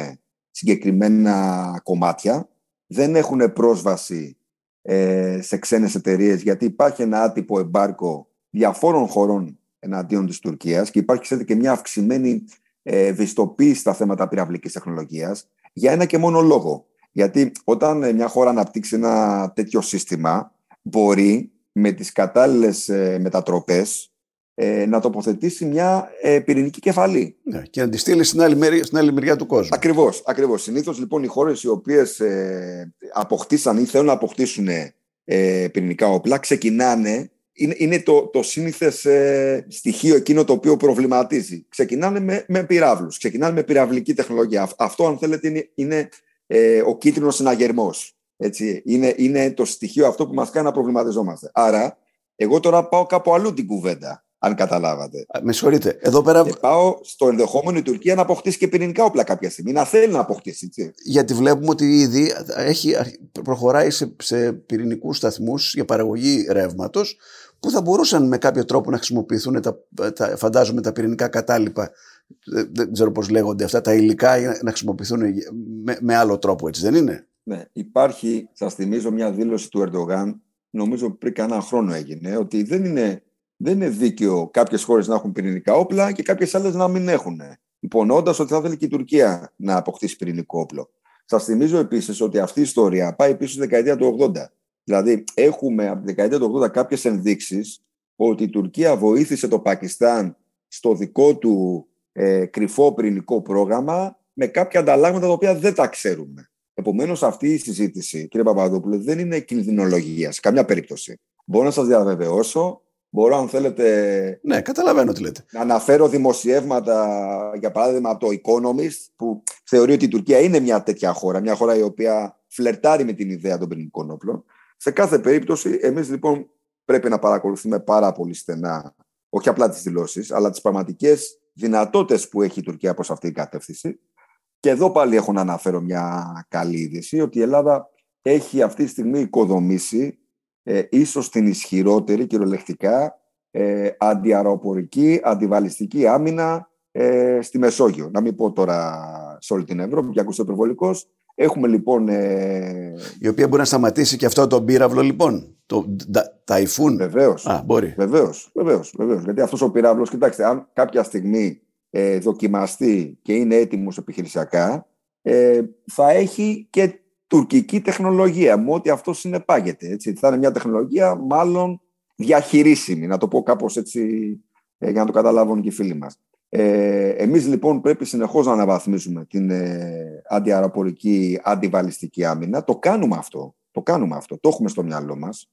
Speaker 2: συγκεκριμένα κομμάτια, δεν έχουν πρόσβαση ε, σε ξένες εταιρείες, γιατί υπάρχει ένα άτυπο εμπάρκο διαφόρων χωρών εναντίον της Τουρκίας και υπάρχει και μια αυξημένη ε, ευαισθητοποίηση στα θέματα πυραυλικής τεχνολογίας για ένα και μόνο λόγο. Γιατί όταν μια χώρα αναπτύξει ένα τέτοιο σύστημα, μπορεί με τις κατάλληλες ε, μετατροπές ε, να τοποθετήσει μια ε, πυρηνική κεφαλή.
Speaker 1: Ναι, και να τη στείλει στην άλλη, μεριά, στην άλλη μεριά του κόσμου.
Speaker 2: Ακριβώς. Ακριβώς. Συνήθως λοιπόν οι χώρες οι οποίες ε, αποκτήσαν ή θέλουν να αποκτήσουν ε, πυρηνικά όπλα ξεκινάνε. Είναι, είναι το, το σύνηθες ε, στοιχείο εκείνο το οποίο προβληματίζει. Ξεκινάνε με, με πυράβλους, ξεκινάνε με πυραυλική τεχνολογία. Αυτό, αν θέλετε, είναι, είναι ε, ο κίτρινος συναγερμό. Είναι, είναι το στοιχείο αυτό που μας κάνει να προβληματιζόμαστε. Άρα, εγώ τώρα πάω κάπου αλλού την κουβέντα αν καταλάβατε.
Speaker 1: Με συγχωρείτε. Εδώ πέρα...
Speaker 2: Και πάω στο ενδεχόμενο η Τουρκία να αποκτήσει και πυρηνικά όπλα κάποια στιγμή. Να θέλει να αποκτήσει. Έτσι.
Speaker 1: Γιατί βλέπουμε ότι ήδη έχει, προχωράει σε, σε πυρηνικούς σταθμούς για παραγωγή ρεύματος που θα μπορούσαν με κάποιο τρόπο να χρησιμοποιηθούν τα, τα, φαντάζομαι τα πυρηνικά κατάλοιπα δεν ξέρω πώς λέγονται αυτά τα υλικά να χρησιμοποιηθούν με, με άλλο τρόπο έτσι δεν είναι;
Speaker 2: Ναι, υπάρχει, σας θυμίζω μια δήλωση του Ερντογάν νομίζω πριν κανένα χρόνο έγινε ότι δεν είναι δεν είναι δίκαιο κάποιες χώρες να έχουν πυρηνικά όπλα και κάποιες άλλες να μην έχουν. Υπονοώντας ότι θα ήθελε και η Τουρκία να αποκτήσει πυρηνικό όπλο. Σας θυμίζω επίσης ότι αυτή η ιστορία πάει πίσω στη δεκαετία του 80. Δηλαδή, έχουμε από τη δεκαετία του 80 κάποιες ενδείξεις ότι η Τουρκία βοήθησε το Πακιστάν στο δικό του ε, κρυφό πυρηνικό πρόγραμμα με κάποια ανταλλάγματα τα οποία δεν τα ξέρουμε. Επομένως, αυτή η συζήτηση, κύριε Παπαδόπουλε, δεν είναι κινδυνολογίας σε καμιά περίπτωση. Μπορώ να σας διαβεβαιώσω Μπορώ, αν θέλετε.
Speaker 1: Ναι, καταλαβαίνω τι λέτε.
Speaker 2: Να αναφέρω δημοσιεύματα, για παράδειγμα, από το Economist, που θεωρεί ότι η Τουρκία είναι μια τέτοια χώρα, μια χώρα η οποία φλερτάρει με την ιδέα των πυρηνικών όπλων. Σε κάθε περίπτωση, εμείς λοιπόν πρέπει να παρακολουθούμε πάρα πολύ στενά, όχι απλά τις δηλώσεις, αλλά τις πραγματικές δυνατότητες που έχει η Τουρκία προς αυτή την κατεύθυνση. Και εδώ πάλι έχω να αναφέρω μια καλή είδηση, ότι η Ελλάδα έχει αυτή τη στιγμή οικοδομήσει ε, ίσως την ισχυρότερη κυριολεκτικά ε, αντιαεροπορική, αντιβαλιστική άμυνα ε, στη Μεσόγειο. Να μην πω τώρα σε όλη την Ευρώπη, για ακούστε υπερβολικό. Έχουμε λοιπόν. Ε...
Speaker 1: Η οποία μπορεί να σταματήσει και αυτό το πύραυλο, λοιπόν. Το ταϊφούν.
Speaker 2: Βεβαίως.
Speaker 1: μπορεί.
Speaker 2: Βεβαίως. Βεβαίως, βεβαίως. Γιατί αυτός ο πύραυλο, κοιτάξτε, αν κάποια στιγμή ε, δοκιμαστεί και είναι έτοιμος επιχειρησιακά, ε, θα έχει και τουρκική τεχνολογία, με ό,τι αυτό συνεπάγεται. Έτσι. Θα είναι μια τεχνολογία μάλλον διαχειρίσιμη, να το πω κάπως έτσι ε, για να το καταλάβουν και οι φίλοι μας. Ε, εμείς λοιπόν πρέπει συνεχώς να αναβαθμίσουμε την ε, αντιαεροπορική, αντιβαλιστική άμυνα. Το κάνουμε αυτό. Το κάνουμε αυτό. Το έχουμε στο μυαλό μας.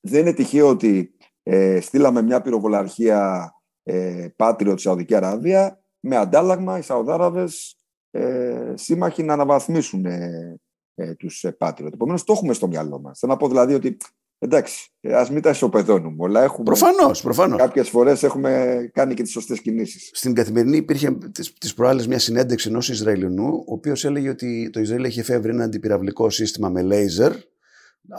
Speaker 2: Δεν είναι τυχαίο ότι ε, στείλαμε μια πυροβολαρχία ε, πάτριο της Σαουδική Αραβία με αντάλλαγμα οι Σαουδάραβες ε, σύμμαχοι να αναβαθμίσουν ε, ε, τους ε, Patriot. Επομένως, το έχουμε στο μυαλό μας. Θέλω να πω δηλαδή ότι εντάξει, ας μην τα ισοπεδώνουμε όλα. Έχουμε...
Speaker 1: Προφανώς, προφανώς.
Speaker 2: Κάποιες φορές έχουμε κάνει και τις σωστές κινήσεις.
Speaker 1: Στην καθημερινή υπήρχε τις προάλλες μια συνέντευξη ενός Ισραηλινού, ο οποίος έλεγε ότι το Ισραήλ έχει εφεύρει ένα αντιπυραυλικό σύστημα με λέιζερ,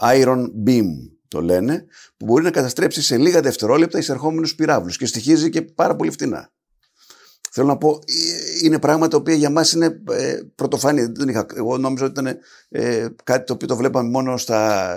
Speaker 1: Iron Beam το λένε, που μπορεί να καταστρέψει σε λίγα δευτερόλεπτα εισερχόμενους πυράβλους και στοιχίζει και πάρα πολύ φτηνά. Θέλω να πω, ε, είναι πράγματα τα οποία για μας είναι ε, πρωτοφανή. Δεν είχα, εγώ νόμιζα ότι ήταν ε, κάτι το οποίο το βλέπαμε μόνο στα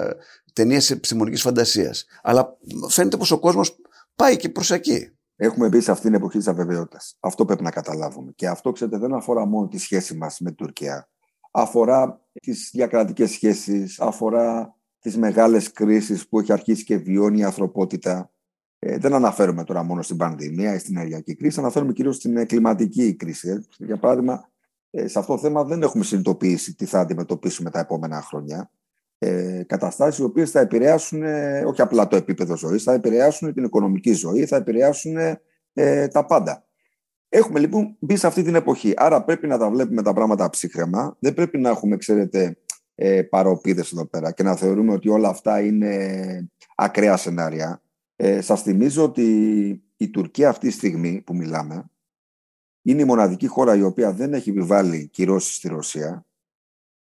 Speaker 1: ταινίες επιστημονικής φαντασίας. Αλλά φαίνεται πως ο κόσμος πάει και προς εκεί.
Speaker 2: Έχουμε μπει σε αυτήν την εποχή της αβεβαιότητας. Αυτό πρέπει να καταλάβουμε. Και αυτό, ξέρετε, δεν αφορά μόνο τη σχέση μας με την Τουρκία. Αφορά τις διακρατικές σχέσεις, αφορά τις μεγάλες κρίσεις που έχει αρχίσει και βιώνει η ανθρωπότητα. Ε, δεν αναφέρομαι τώρα μόνο στην πανδημία ή στην ενεργειακή κρίση, αναφέρομαι κυρίως στην κλιματική κρίση. Ε. Για παράδειγμα, ε, σε αυτό το θέμα δεν έχουμε συνειδητοποιήσει τι θα αντιμετωπίσουμε τα επόμενα χρόνια. Ε, καταστάσεις οι οποίες θα επηρεάσουν ε, όχι απλά το επίπεδο ζωής, θα επηρεάσουν την οικονομική ζωή, θα επηρεάσουν ε, τα πάντα. Έχουμε λοιπόν μπει σε αυτή την εποχή. Άρα πρέπει να τα βλέπουμε τα πράγματα ψύχρεμα. Δεν πρέπει να έχουμε, ξέρετε, ε, παροπίδες εδώ πέρα και να θεωρούμε ότι όλα αυτά είναι ακραία σενάρια. Ε, σας θυμίζω ότι η Τουρκία αυτή τη στιγμή που μιλάμε είναι η μοναδική χώρα η οποία δεν έχει επιβάλει κυρώσεις στη Ρωσία.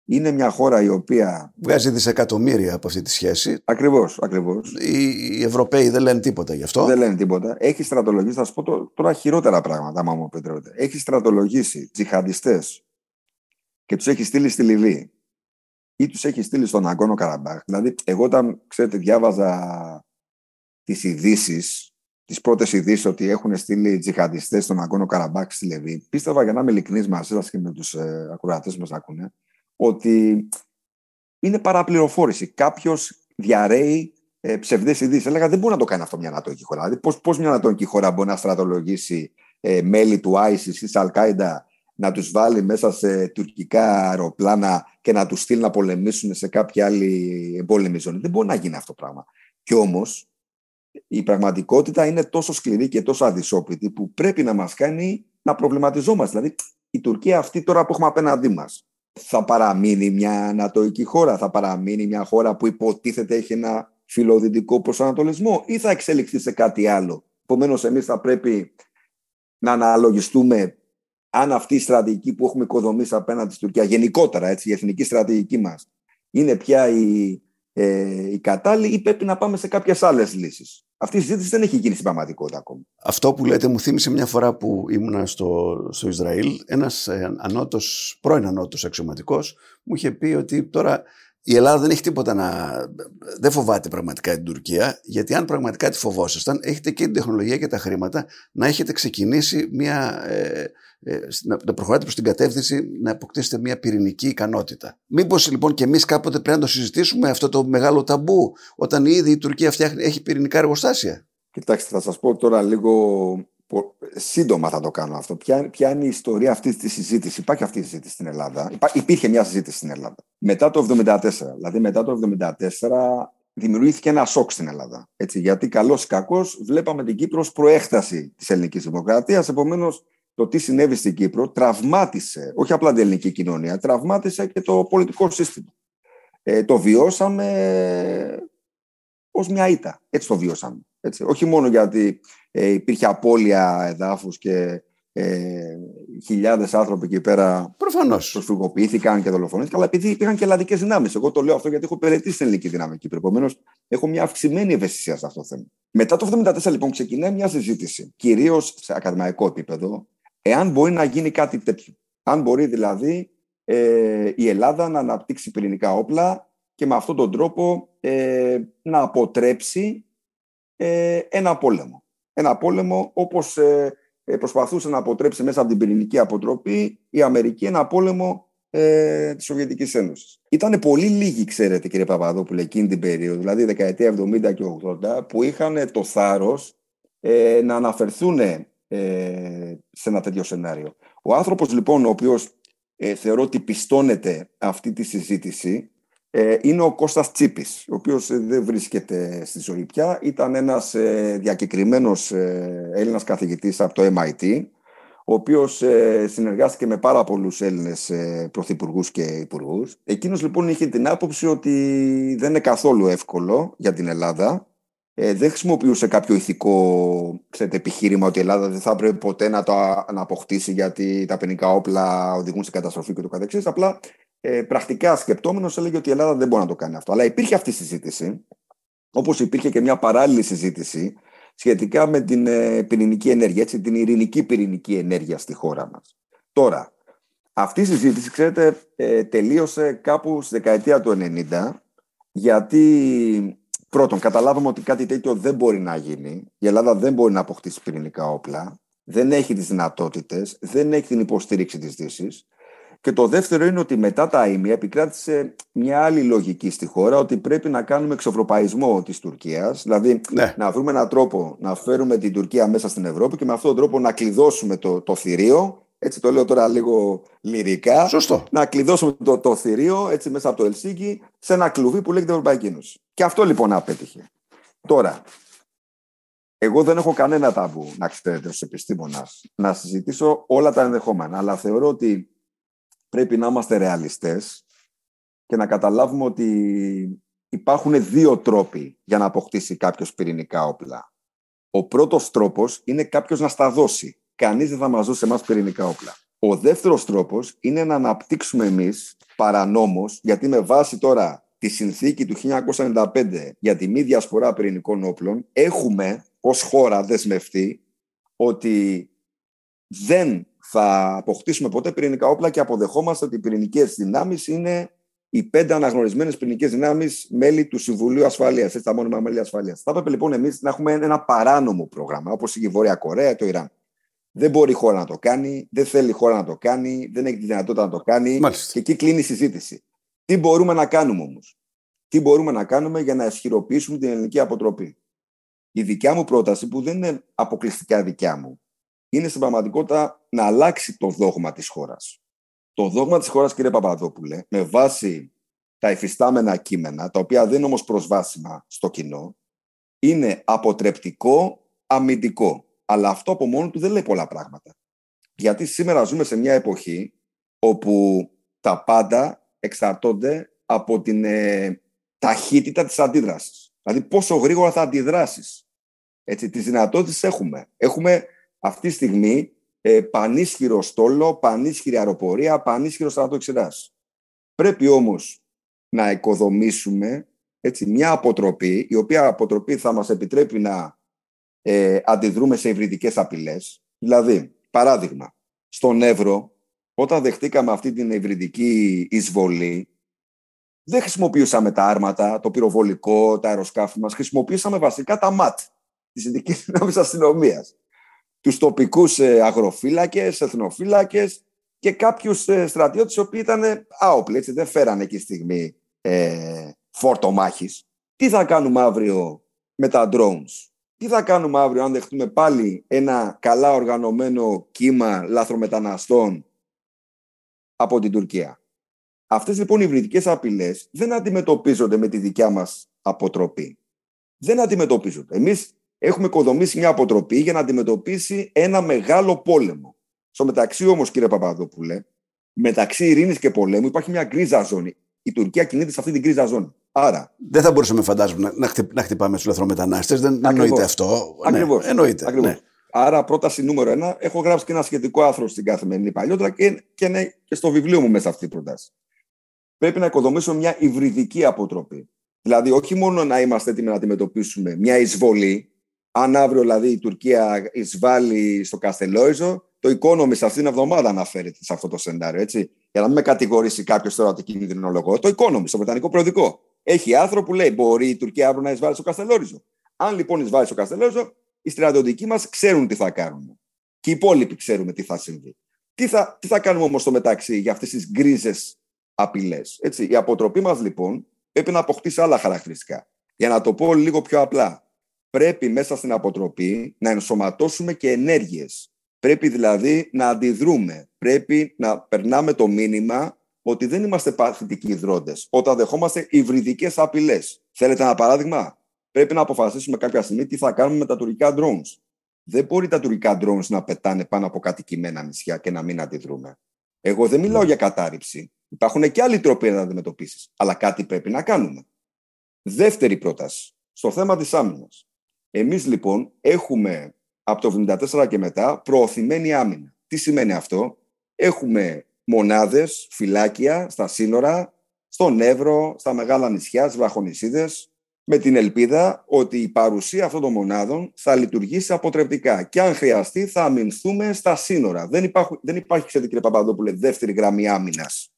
Speaker 2: Είναι μια χώρα η οποία.
Speaker 1: Βγάζει δισεκατομμύρια από αυτή τη σχέση.
Speaker 2: Ακριβώς, ακριβώς.
Speaker 1: Οι, οι Ευρωπαίοι δεν λένε τίποτα γι' αυτό.
Speaker 2: Δεν λένε τίποτα. Έχει στρατολογήσει, θα σας πω τώρα χειρότερα πράγματα, άμα μου επιτρέπετε. Έχει στρατολογήσει τζιχαντιστές και τους έχει στείλει στη Λιβύη ή τους έχει στείλει στον Αγκόνο Καραμπάχ. Δηλαδή, εγώ όταν ξέρετε, διάβαζα τις ειδήσεις, τις πρώτες ειδήσεις ότι έχουν στείλει τζιχαντιστές στον Αγκόνο Καραμπάχ στη Λιβύη, πίστευα για να είμαι ειλικρινής μαζί σας και με τους ε, ακροατές που μας ακούνε, ότι είναι παραπληροφόρηση. Κάποιος διαρρέει ε, ψευδές ειδήσεις. Έλεγα δεν μπορεί να το κάνει αυτό μια ανατολική χώρα. Δηλαδή, πώς μια ανατολική χώρα μπορεί να στρατολογήσει ε, μέλη του ISIS ή της Al-Qaeda να τους βάλει μέσα σε τουρκικά αεροπλάνα και να τους στείλει να πολεμήσουν σε κάποια άλλη εμπόλεμη ζώνη; Δεν μπορεί να γίνει αυτό το πράγμα. Κι όμως η πραγματικότητα είναι τόσο σκληρή και τόσο αδυσόπιτη που πρέπει να μας κάνει να προβληματιζόμαστε. Δηλαδή η Τουρκία αυτή τώρα που έχουμε απέναντί μας θα παραμείνει μια ανατοϊκή χώρα, θα παραμείνει μια χώρα που υποτίθεται έχει ένα φιλοδυτικό προσανατολισμό ή θα εξελιχθεί σε κάτι άλλο. Επομένως, εμείς θα πρέπει να αναλογιστούμε αν αυτή η στρατηγική που έχουμε οικοδομήσει απέναντι στην Τουρκία, γενικότερα έτσι, η εθνική στρατηγική μας, είναι πια η, ε, η κατάλληλη ή πρέπει να πάμε σε κάποιες άλλες λύσεις. Αυτή η συζήτηση δεν έχει γίνει στην πραγματικότητα ακόμα.
Speaker 1: Αυτό που λέτε μου θύμισε μια φορά που ήμουνα στο, στο Ισραήλ. Ένας ε, ανώτος, πρώην ανώτος αξιωματικός μου είχε πει ότι τώρα η Ελλάδα δεν έχει τίποτα να. Δεν φοβάται πραγματικά την Τουρκία, γιατί αν πραγματικά τη φοβόσασταν, έχετε και την τεχνολογία και τα χρήματα να έχετε ξεκινήσει μια. Ε, ε, να προχωράτε προς την κατεύθυνση να αποκτήσετε μια πυρηνική ικανότητα. Μήπως λοιπόν και εμείς κάποτε πρέπει να το συζητήσουμε αυτό το μεγάλο ταμπού, όταν ήδη η Τουρκία φτιάχνει, έχει πυρηνικά εργοστάσια;
Speaker 2: Κοιτάξτε, θα σας πω τώρα λίγο σύντομα θα το κάνω αυτό. Ποια, ποια είναι η ιστορία αυτής της συζήτησης; Υπάρχει αυτή η συζήτηση στην Ελλάδα. υπήρχε μια συζήτηση στην Ελλάδα. Μετά το 1974, δηλαδή μετά το 1974, δημιουργήθηκε ένα σοκ στην Ελλάδα. Έτσι, γιατί καλός ή κακός βλέπαμε την Κύπρο ως προέκταση της ελληνικής δημοκρατίας. Επομένως, το τι συνέβη στην Κύπρο τραυμάτισε, όχι απλά την ελληνική κοινωνία, τραυμάτισε και το πολιτικό σύστημα. Ε, το βιώσαμε ως μια ήττα. Έτσι το βιώσαμε. Έτσι. Όχι μόνο γιατί ε, υπήρχε απώλεια εδάφους και ε, χιλιάδες άνθρωποι εκεί πέρα
Speaker 1: Προφανώς.
Speaker 2: προσφυγοποιήθηκαν και δολοφονήθηκαν, αλλά επειδή υπήρχαν και ελλαδικές δυνάμεις. Εγώ το λέω αυτό γιατί έχω περαιτήσει την ελληνική δύναμη εκεί. Επομένως, έχω μια αυξημένη ευαισθησία σε αυτό το θέμα. Μετά το 1974, λοιπόν, ξεκινάει μια συζήτηση, κυρίως σε ακαδημαϊκό επίπεδο, εάν μπορεί να γίνει κάτι τέτοιο. Αν μπορεί δηλαδή ε, η Ελλάδα να αναπτύξει πυρηνικά όπλα και με αυτόν τον τρόπο ε, να αποτρέψει ε, ένα πόλεμο. Ένα πόλεμο όπως ε, ε, προσπαθούσε να αποτρέψει μέσα από την πυρηνική αποτροπή η Αμερική ένα πόλεμο ε, της Σοβιετικής Ένωσης. Ήταν πολύ λίγοι, ξέρετε κύριε Παπαδόπουλε, εκείνη την περίοδο, δηλαδή δεκαετία 70 και 80, που είχαν το θάρρος ε, να αναφερθούν ε, σε ένα τέτοιο σενάριο. Ο άνθρωπος λοιπόν, ο οποίος ε, θεωρώ ότι πιστώνεται αυτή τη συζήτηση, ε, είναι ο Κώστας Τσίπης, ο οποίος ε, δεν βρίσκεται στη ζωή πια. Ήταν ένας ε, διακεκριμένος Έλληνας καθηγητής από το MIT, ο οποίος ε, συνεργάστηκε με πάρα πολλούς Έλληνες ε, πρωθυπουργούς και υπουργούς. Εκείνος λοιπόν είχε την άποψη ότι δεν είναι καθόλου εύκολο για την Ελλάδα. Ε, δεν χρησιμοποιούσε κάποιο ηθικό ξέρετε, επιχείρημα ότι η Ελλάδα δεν θα πρέπει ποτέ να το να αποκτήσει γιατί τα ποινικά όπλα οδηγούν σε καταστροφή και το καθεξής. Απλά ε, πρακτικά σκεπτόμενος έλεγε ότι η Ελλάδα δεν μπορεί να το κάνει αυτό. Αλλά υπήρχε αυτή η συζήτηση, όπως υπήρχε και μια παράλληλη συζήτηση σχετικά με την ε, πυρηνική ενέργεια, έτσι, την ειρηνική πυρηνική ενέργεια στη χώρα μας. Τώρα, αυτή η συζήτηση, ξέρετε, ε, τελείωσε κάπου στη δεκαετία του 90, γιατί πρώτον, καταλάβαμε ότι κάτι τέτοιο δεν μπορεί να γίνει. Η Ελλάδα δεν μπορεί να αποκτήσει πυρηνικά όπλα, δεν έχει τις δυνατότητες, δεν έχει την υποστήριξη της Δύσης και το δεύτερο είναι ότι μετά τα ίμια επικράτησε μια άλλη λογική στη χώρα ότι πρέπει να κάνουμε εξευρωπαϊσμό της Τουρκίας, δηλαδή ναι. να βρούμε έναν τρόπο να φέρουμε την Τουρκία μέσα στην Ευρώπη και με αυτόν τον τρόπο να κλειδώσουμε το, το θηρίο, έτσι το λέω τώρα λίγο λυρικά,
Speaker 1: Σωστό.
Speaker 2: να κλειδώσουμε το, το θηρίο έτσι μέσα από το Ελσίκι σε ένα κλουβί που λέγεται Ευρωπαϊκή Ένωση. Και αυτό λοιπόν απέτυχε. Τώρα, εγώ δεν έχω κανένα ταμπού, να ξέρετε, ως επιστήμονας, να συζητήσω όλα τα ενδεχόμενα, αλλά θεωρώ ότι πρέπει να είμαστε ρεαλιστές και να καταλάβουμε ότι υπάρχουν δύο τρόποι για να αποκτήσει κάποιος πυρηνικά όπλα. Ο πρώτος τρόπος είναι κάποιος να στα δώσει. Κανείς δεν θα μας δώσει εμάς πυρηνικά όπλα. Ο δεύτερος τρόπος είναι να αναπτύξουμε εμείς παρανόμως, γιατί με βάση τώρα τη συνθήκη του 1995 για τη μη διασπορά πυρηνικών όπλων, έχουμε ως χώρα δεσμευτεί ότι δεν θα αποκτήσουμε ποτέ πυρηνικά όπλα και αποδεχόμαστε ότι οι πυρηνικές δυνάμεις είναι οι πέντε αναγνωρισμένες πυρηνικές δυνάμεις μέλη του Συμβουλίου Ασφαλείας, έτσι τα μόνιμα μέλη ασφαλείας. Θα έπρεπε λοιπόν εμείς να έχουμε ένα παράνομο πρόγραμμα, όπως η Βόρεια Κορέα, το Ιράν. Δεν μπορεί η χώρα να το κάνει, δεν θέλει η χώρα να το κάνει, δεν έχει τη δυνατότητα να το κάνει.
Speaker 1: Μάλιστα.
Speaker 2: Και εκεί κλείνει η συζήτηση. Τι μπορούμε να κάνουμε όμως; Τι μπορούμε να κάνουμε για να ισχυροποιήσουμε την ελληνική αποτροπή; Η δικιά μου πρόταση, που δεν είναι αποκλειστικά δικιά μου, είναι στην πραγματικότητα να αλλάξει το δόγμα της χώρας. Το δόγμα της χώρας, κύριε Παπαδόπουλε, με βάση τα εφιστάμενα κείμενα, τα οποία δεν είναι όμως προσβάσιμα στο κοινό, είναι αποτρεπτικό, αμυντικό. Αλλά αυτό από μόνο του δεν λέει πολλά πράγματα. Γιατί σήμερα ζούμε σε μια εποχή όπου τα πάντα εξαρτώνται από την ε, ταχύτητα της αντίδρασης. Δηλαδή πόσο γρήγορα θα αντιδράσεις. Έτσι, τις δυνατότητες έχουμε. Έχουμε αυτή τη στιγμή ε, πανίσχυρο στόλο, πανίσχυρη αεροπορία, πανίσχυρο στρατό ξηράς. Πρέπει όμως να οικοδομήσουμε έτσι, μια αποτροπή, η οποία αποτροπή θα μας επιτρέπει να ε, αντιδρούμε σε υβριδικές απειλές. Δηλαδή, παράδειγμα, στον Εύρο, όταν δεχτήκαμε αυτή την υβριδική εισβολή, δεν χρησιμοποιούσαμε τα άρματα, το πυροβολικό, τα αεροσκάφη μας, χρησιμοποιήσαμε βασικά τα ΜΑΤ, της Ειδικής Δυνάμεις Αστυνομίας τους τοπικούς ε, αγροφύλακες, εθνοφύλακες και κάποιους ε, στρατιώτες οι οποίοι ήταν άοπλοι, έτσι, δεν φέρανε εκεί στιγμή ε, φόρτο μάχης. Τι θα κάνουμε αύριο με τα drones; Τι θα κάνουμε αύριο αν δεχτούμε πάλι ένα καλά οργανωμένο κύμα λάθρομεταναστών από την Τουρκία; Αυτές λοιπόν οι βρυδικές απειλές δεν αντιμετωπίζονται με τη δικιά μας αποτροπή. Δεν αντιμετωπίζονται. Εμείς έχουμε οικοδομήσει μια αποτροπή για να αντιμετωπίσει ένα μεγάλο πόλεμο. Στο μεταξύ όμως, κύριε Παπαδόπουλε, μεταξύ ειρήνης και πολέμου υπάρχει μια γκρίζα ζώνη. Η Τουρκία κινείται σε αυτή την γκρίζα ζώνη. Άρα.
Speaker 1: Δεν θα μπορούσαμε, φαντάζομαι, να, χτυ, να χτυπάμε του λαθρομετανάστες. Δεν Ακριβώς. εννοείται αυτό.
Speaker 2: Ακριβώς.
Speaker 1: Ναι, εννοείται.
Speaker 2: Ακριβώς. Ναι. Άρα, πρόταση νούμερο ένα, έχω γράψει και ένα σχετικό άρθρο στην καθημερινή παλιότερα και, και, ναι, και στο βιβλίο μου μέσα αυτή η πρόταση. Πρέπει να οικοδομήσουμε μια υβριδική αποτροπή. Δηλαδή, όχι μόνο να είμαστε έτοιμοι να αντιμετωπίσουμε μια εισβολή, αν αύριο δηλαδή η Τουρκία εισβάλλει στο Καστελόιζο, το Economist αυτήν την εβδομάδα αναφέρεται σε αυτό το σενάριο. Έτσι. Για να μην με κατηγορήσει κάποιος τώρα ότι κινδυνολογώ. Το Economist, το Βρετανικό Προεδρικό. Έχει άρθρο που λέει: Μπορεί η Τουρκία αύριο να εισβάλλει στο Καστελόριζο. Αν λοιπόν εισβάλλει στο Καστελόριζο, οι στρατιωτικοί μας ξέρουν τι θα κάνουν. Και οι υπόλοιποι ξέρουμε τι θα συμβεί. Τι θα, τι θα κάνουμε όμως στο μεταξύ για αυτές τις γκρίζες απειλές. Η αποτροπή μας λοιπόν πρέπει να αποκτήσει άλλα χαρακτηριστικά. Για να το πω λίγο πιο απλά, πρέπει μέσα στην αποτροπή να ενσωματώσουμε και ενέργειες. Πρέπει δηλαδή να αντιδρούμε. Πρέπει να περνάμε το μήνυμα ότι δεν είμαστε παθητικοί δρόντες όταν δεχόμαστε υβριδικές απειλές. Θέλετε ένα παράδειγμα; Πρέπει να αποφασίσουμε κάποια στιγμή τι θα κάνουμε με τα τουρκικά drones. Δεν μπορεί τα τουρκικά drones να πετάνε πάνω από κατοικημένα νησιά και να μην αντιδρούμε. Εγώ δεν μιλάω για κατάρριψη. Υπάρχουν και άλλοι τρόποι να αντιμετωπίσει. Αλλά κάτι πρέπει να κάνουμε. Δεύτερη πρόταση. Στο θέμα της άμυνας. Εμείς λοιπόν έχουμε από το 1974 και μετά προωθημένη άμυνα. Τι σημαίνει αυτό, Έχουμε μονάδες, φυλάκια στα σύνορα, στον Εύρο, στα μεγάλα νησιά, στις βραχονισίδε, με την ελπίδα ότι η παρουσία αυτών των μονάδων θα λειτουργήσει αποτρεπτικά και αν χρειαστεί θα αμυνθούμε στα σύνορα. Δεν υπάρχει, δεν υπάρχει ξέρετε κύριε Παπαδόπουλε, δεύτερη γραμμή άμυνας.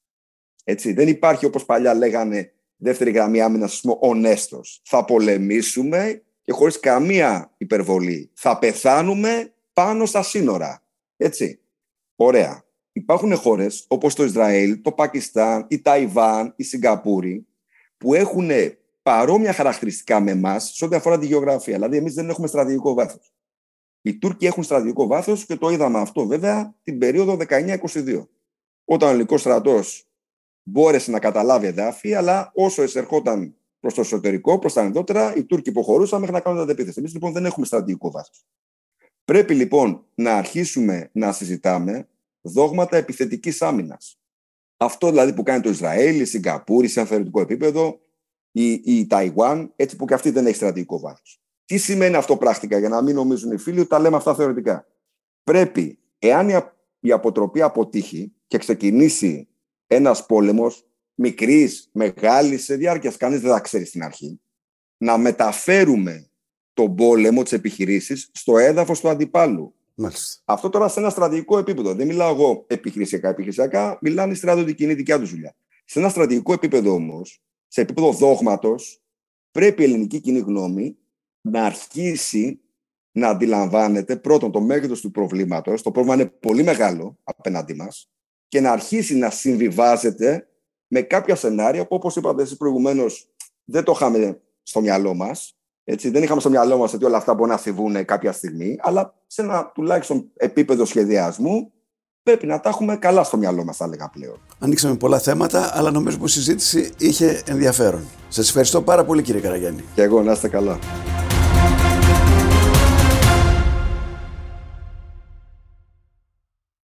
Speaker 2: Έτσι, δεν υπάρχει όπως παλιά λέγανε δεύτερη γραμμή άμυνας, ο Νέστος. Θα πολεμήσουμε και χωρίς καμία υπερβολή. Θα πεθάνουμε πάνω στα σύνορα. Έτσι. Ωραία. Υπάρχουν χώρες όπως το Ισραήλ, το Πακιστάν, η Ταϊβάν, η Σιγκαπούρη που έχουν παρόμοια χαρακτηριστικά με εμάς σε ό,τι αφορά τη γεωγραφία. Δηλαδή, εμείς δεν έχουμε στρατηγικό βάθος. Οι Τούρκοι έχουν στρατηγικό βάθος και το είδαμε αυτό βέβαια την περίοδο 19-22. Όταν ο ελληνικός στρατός μπόρεσε να καταλάβει εδάφη, αλλά όσο εισερχόταν προς το εσωτερικό, προς τα ενδότερα, οι Τούρκοι υποχωρούσαν μέχρι να κάνουν αντεπίθεση. Εμείς λοιπόν δεν έχουμε στρατηγικό βάθος. Πρέπει λοιπόν να αρχίσουμε να συζητάμε δόγματα επιθετικής άμυνας. Αυτό δηλαδή που κάνει το Ισραήλ, η Σιγκαπούρη σε θεωρητικό επίπεδο, η, η Ταϊουάν, έτσι που και αυτή δεν έχει στρατηγικό βάθος. Τι σημαίνει αυτό πρακτικά, για να μην νομίζουν οι φίλοι ότι τα λέμε αυτά θεωρητικά; Πρέπει, εάν η, η αποτροπή αποτύχει και ξεκινήσει ένας πόλεμος μικρής, μεγάλης, σε διάρκειας, κανείς δεν θα ξέρει στην αρχή, να μεταφέρουμε τον πόλεμο, τι επιχειρήσει, στο έδαφος του αντιπάλου.
Speaker 1: Μάλιστα.
Speaker 2: Αυτό τώρα σε ένα στρατηγικό επίπεδο. Δεν μιλάω εγώ επιχειρησιακά. Επιχειρησιακά μιλάνε οι στρατιωτικοί, είναι η δικιά τους δουλειά. Σε ένα στρατηγικό επίπεδο όμως, σε επίπεδο δόγματος, πρέπει η ελληνική κοινή γνώμη να αρχίσει να αντιλαμβάνεται πρώτον το μέγεθος του προβλήματος. Το πρόβλημα είναι πολύ μεγάλο απέναντί μας και να αρχίσει να συμβιβάζεται με κάποια σενάρια που, όπως είπατε εσείς προηγουμένως, δεν το είχαμε στο μυαλό μας. Έτσι, δεν είχαμε στο μυαλό μας ότι όλα αυτά μπορούν να συμβούν κάποια στιγμή, αλλά σε ένα τουλάχιστον επίπεδο σχεδιασμού πρέπει να τα έχουμε καλά στο μυαλό μας, θα έλεγα πλέον.
Speaker 1: Ανοίξαμε πολλά θέματα, αλλά νομίζω πως η συζήτηση είχε ενδιαφέρον. Σας ευχαριστώ πάρα πολύ, κύριε Καραγιάννη.
Speaker 2: Και εγώ, να είστε καλά.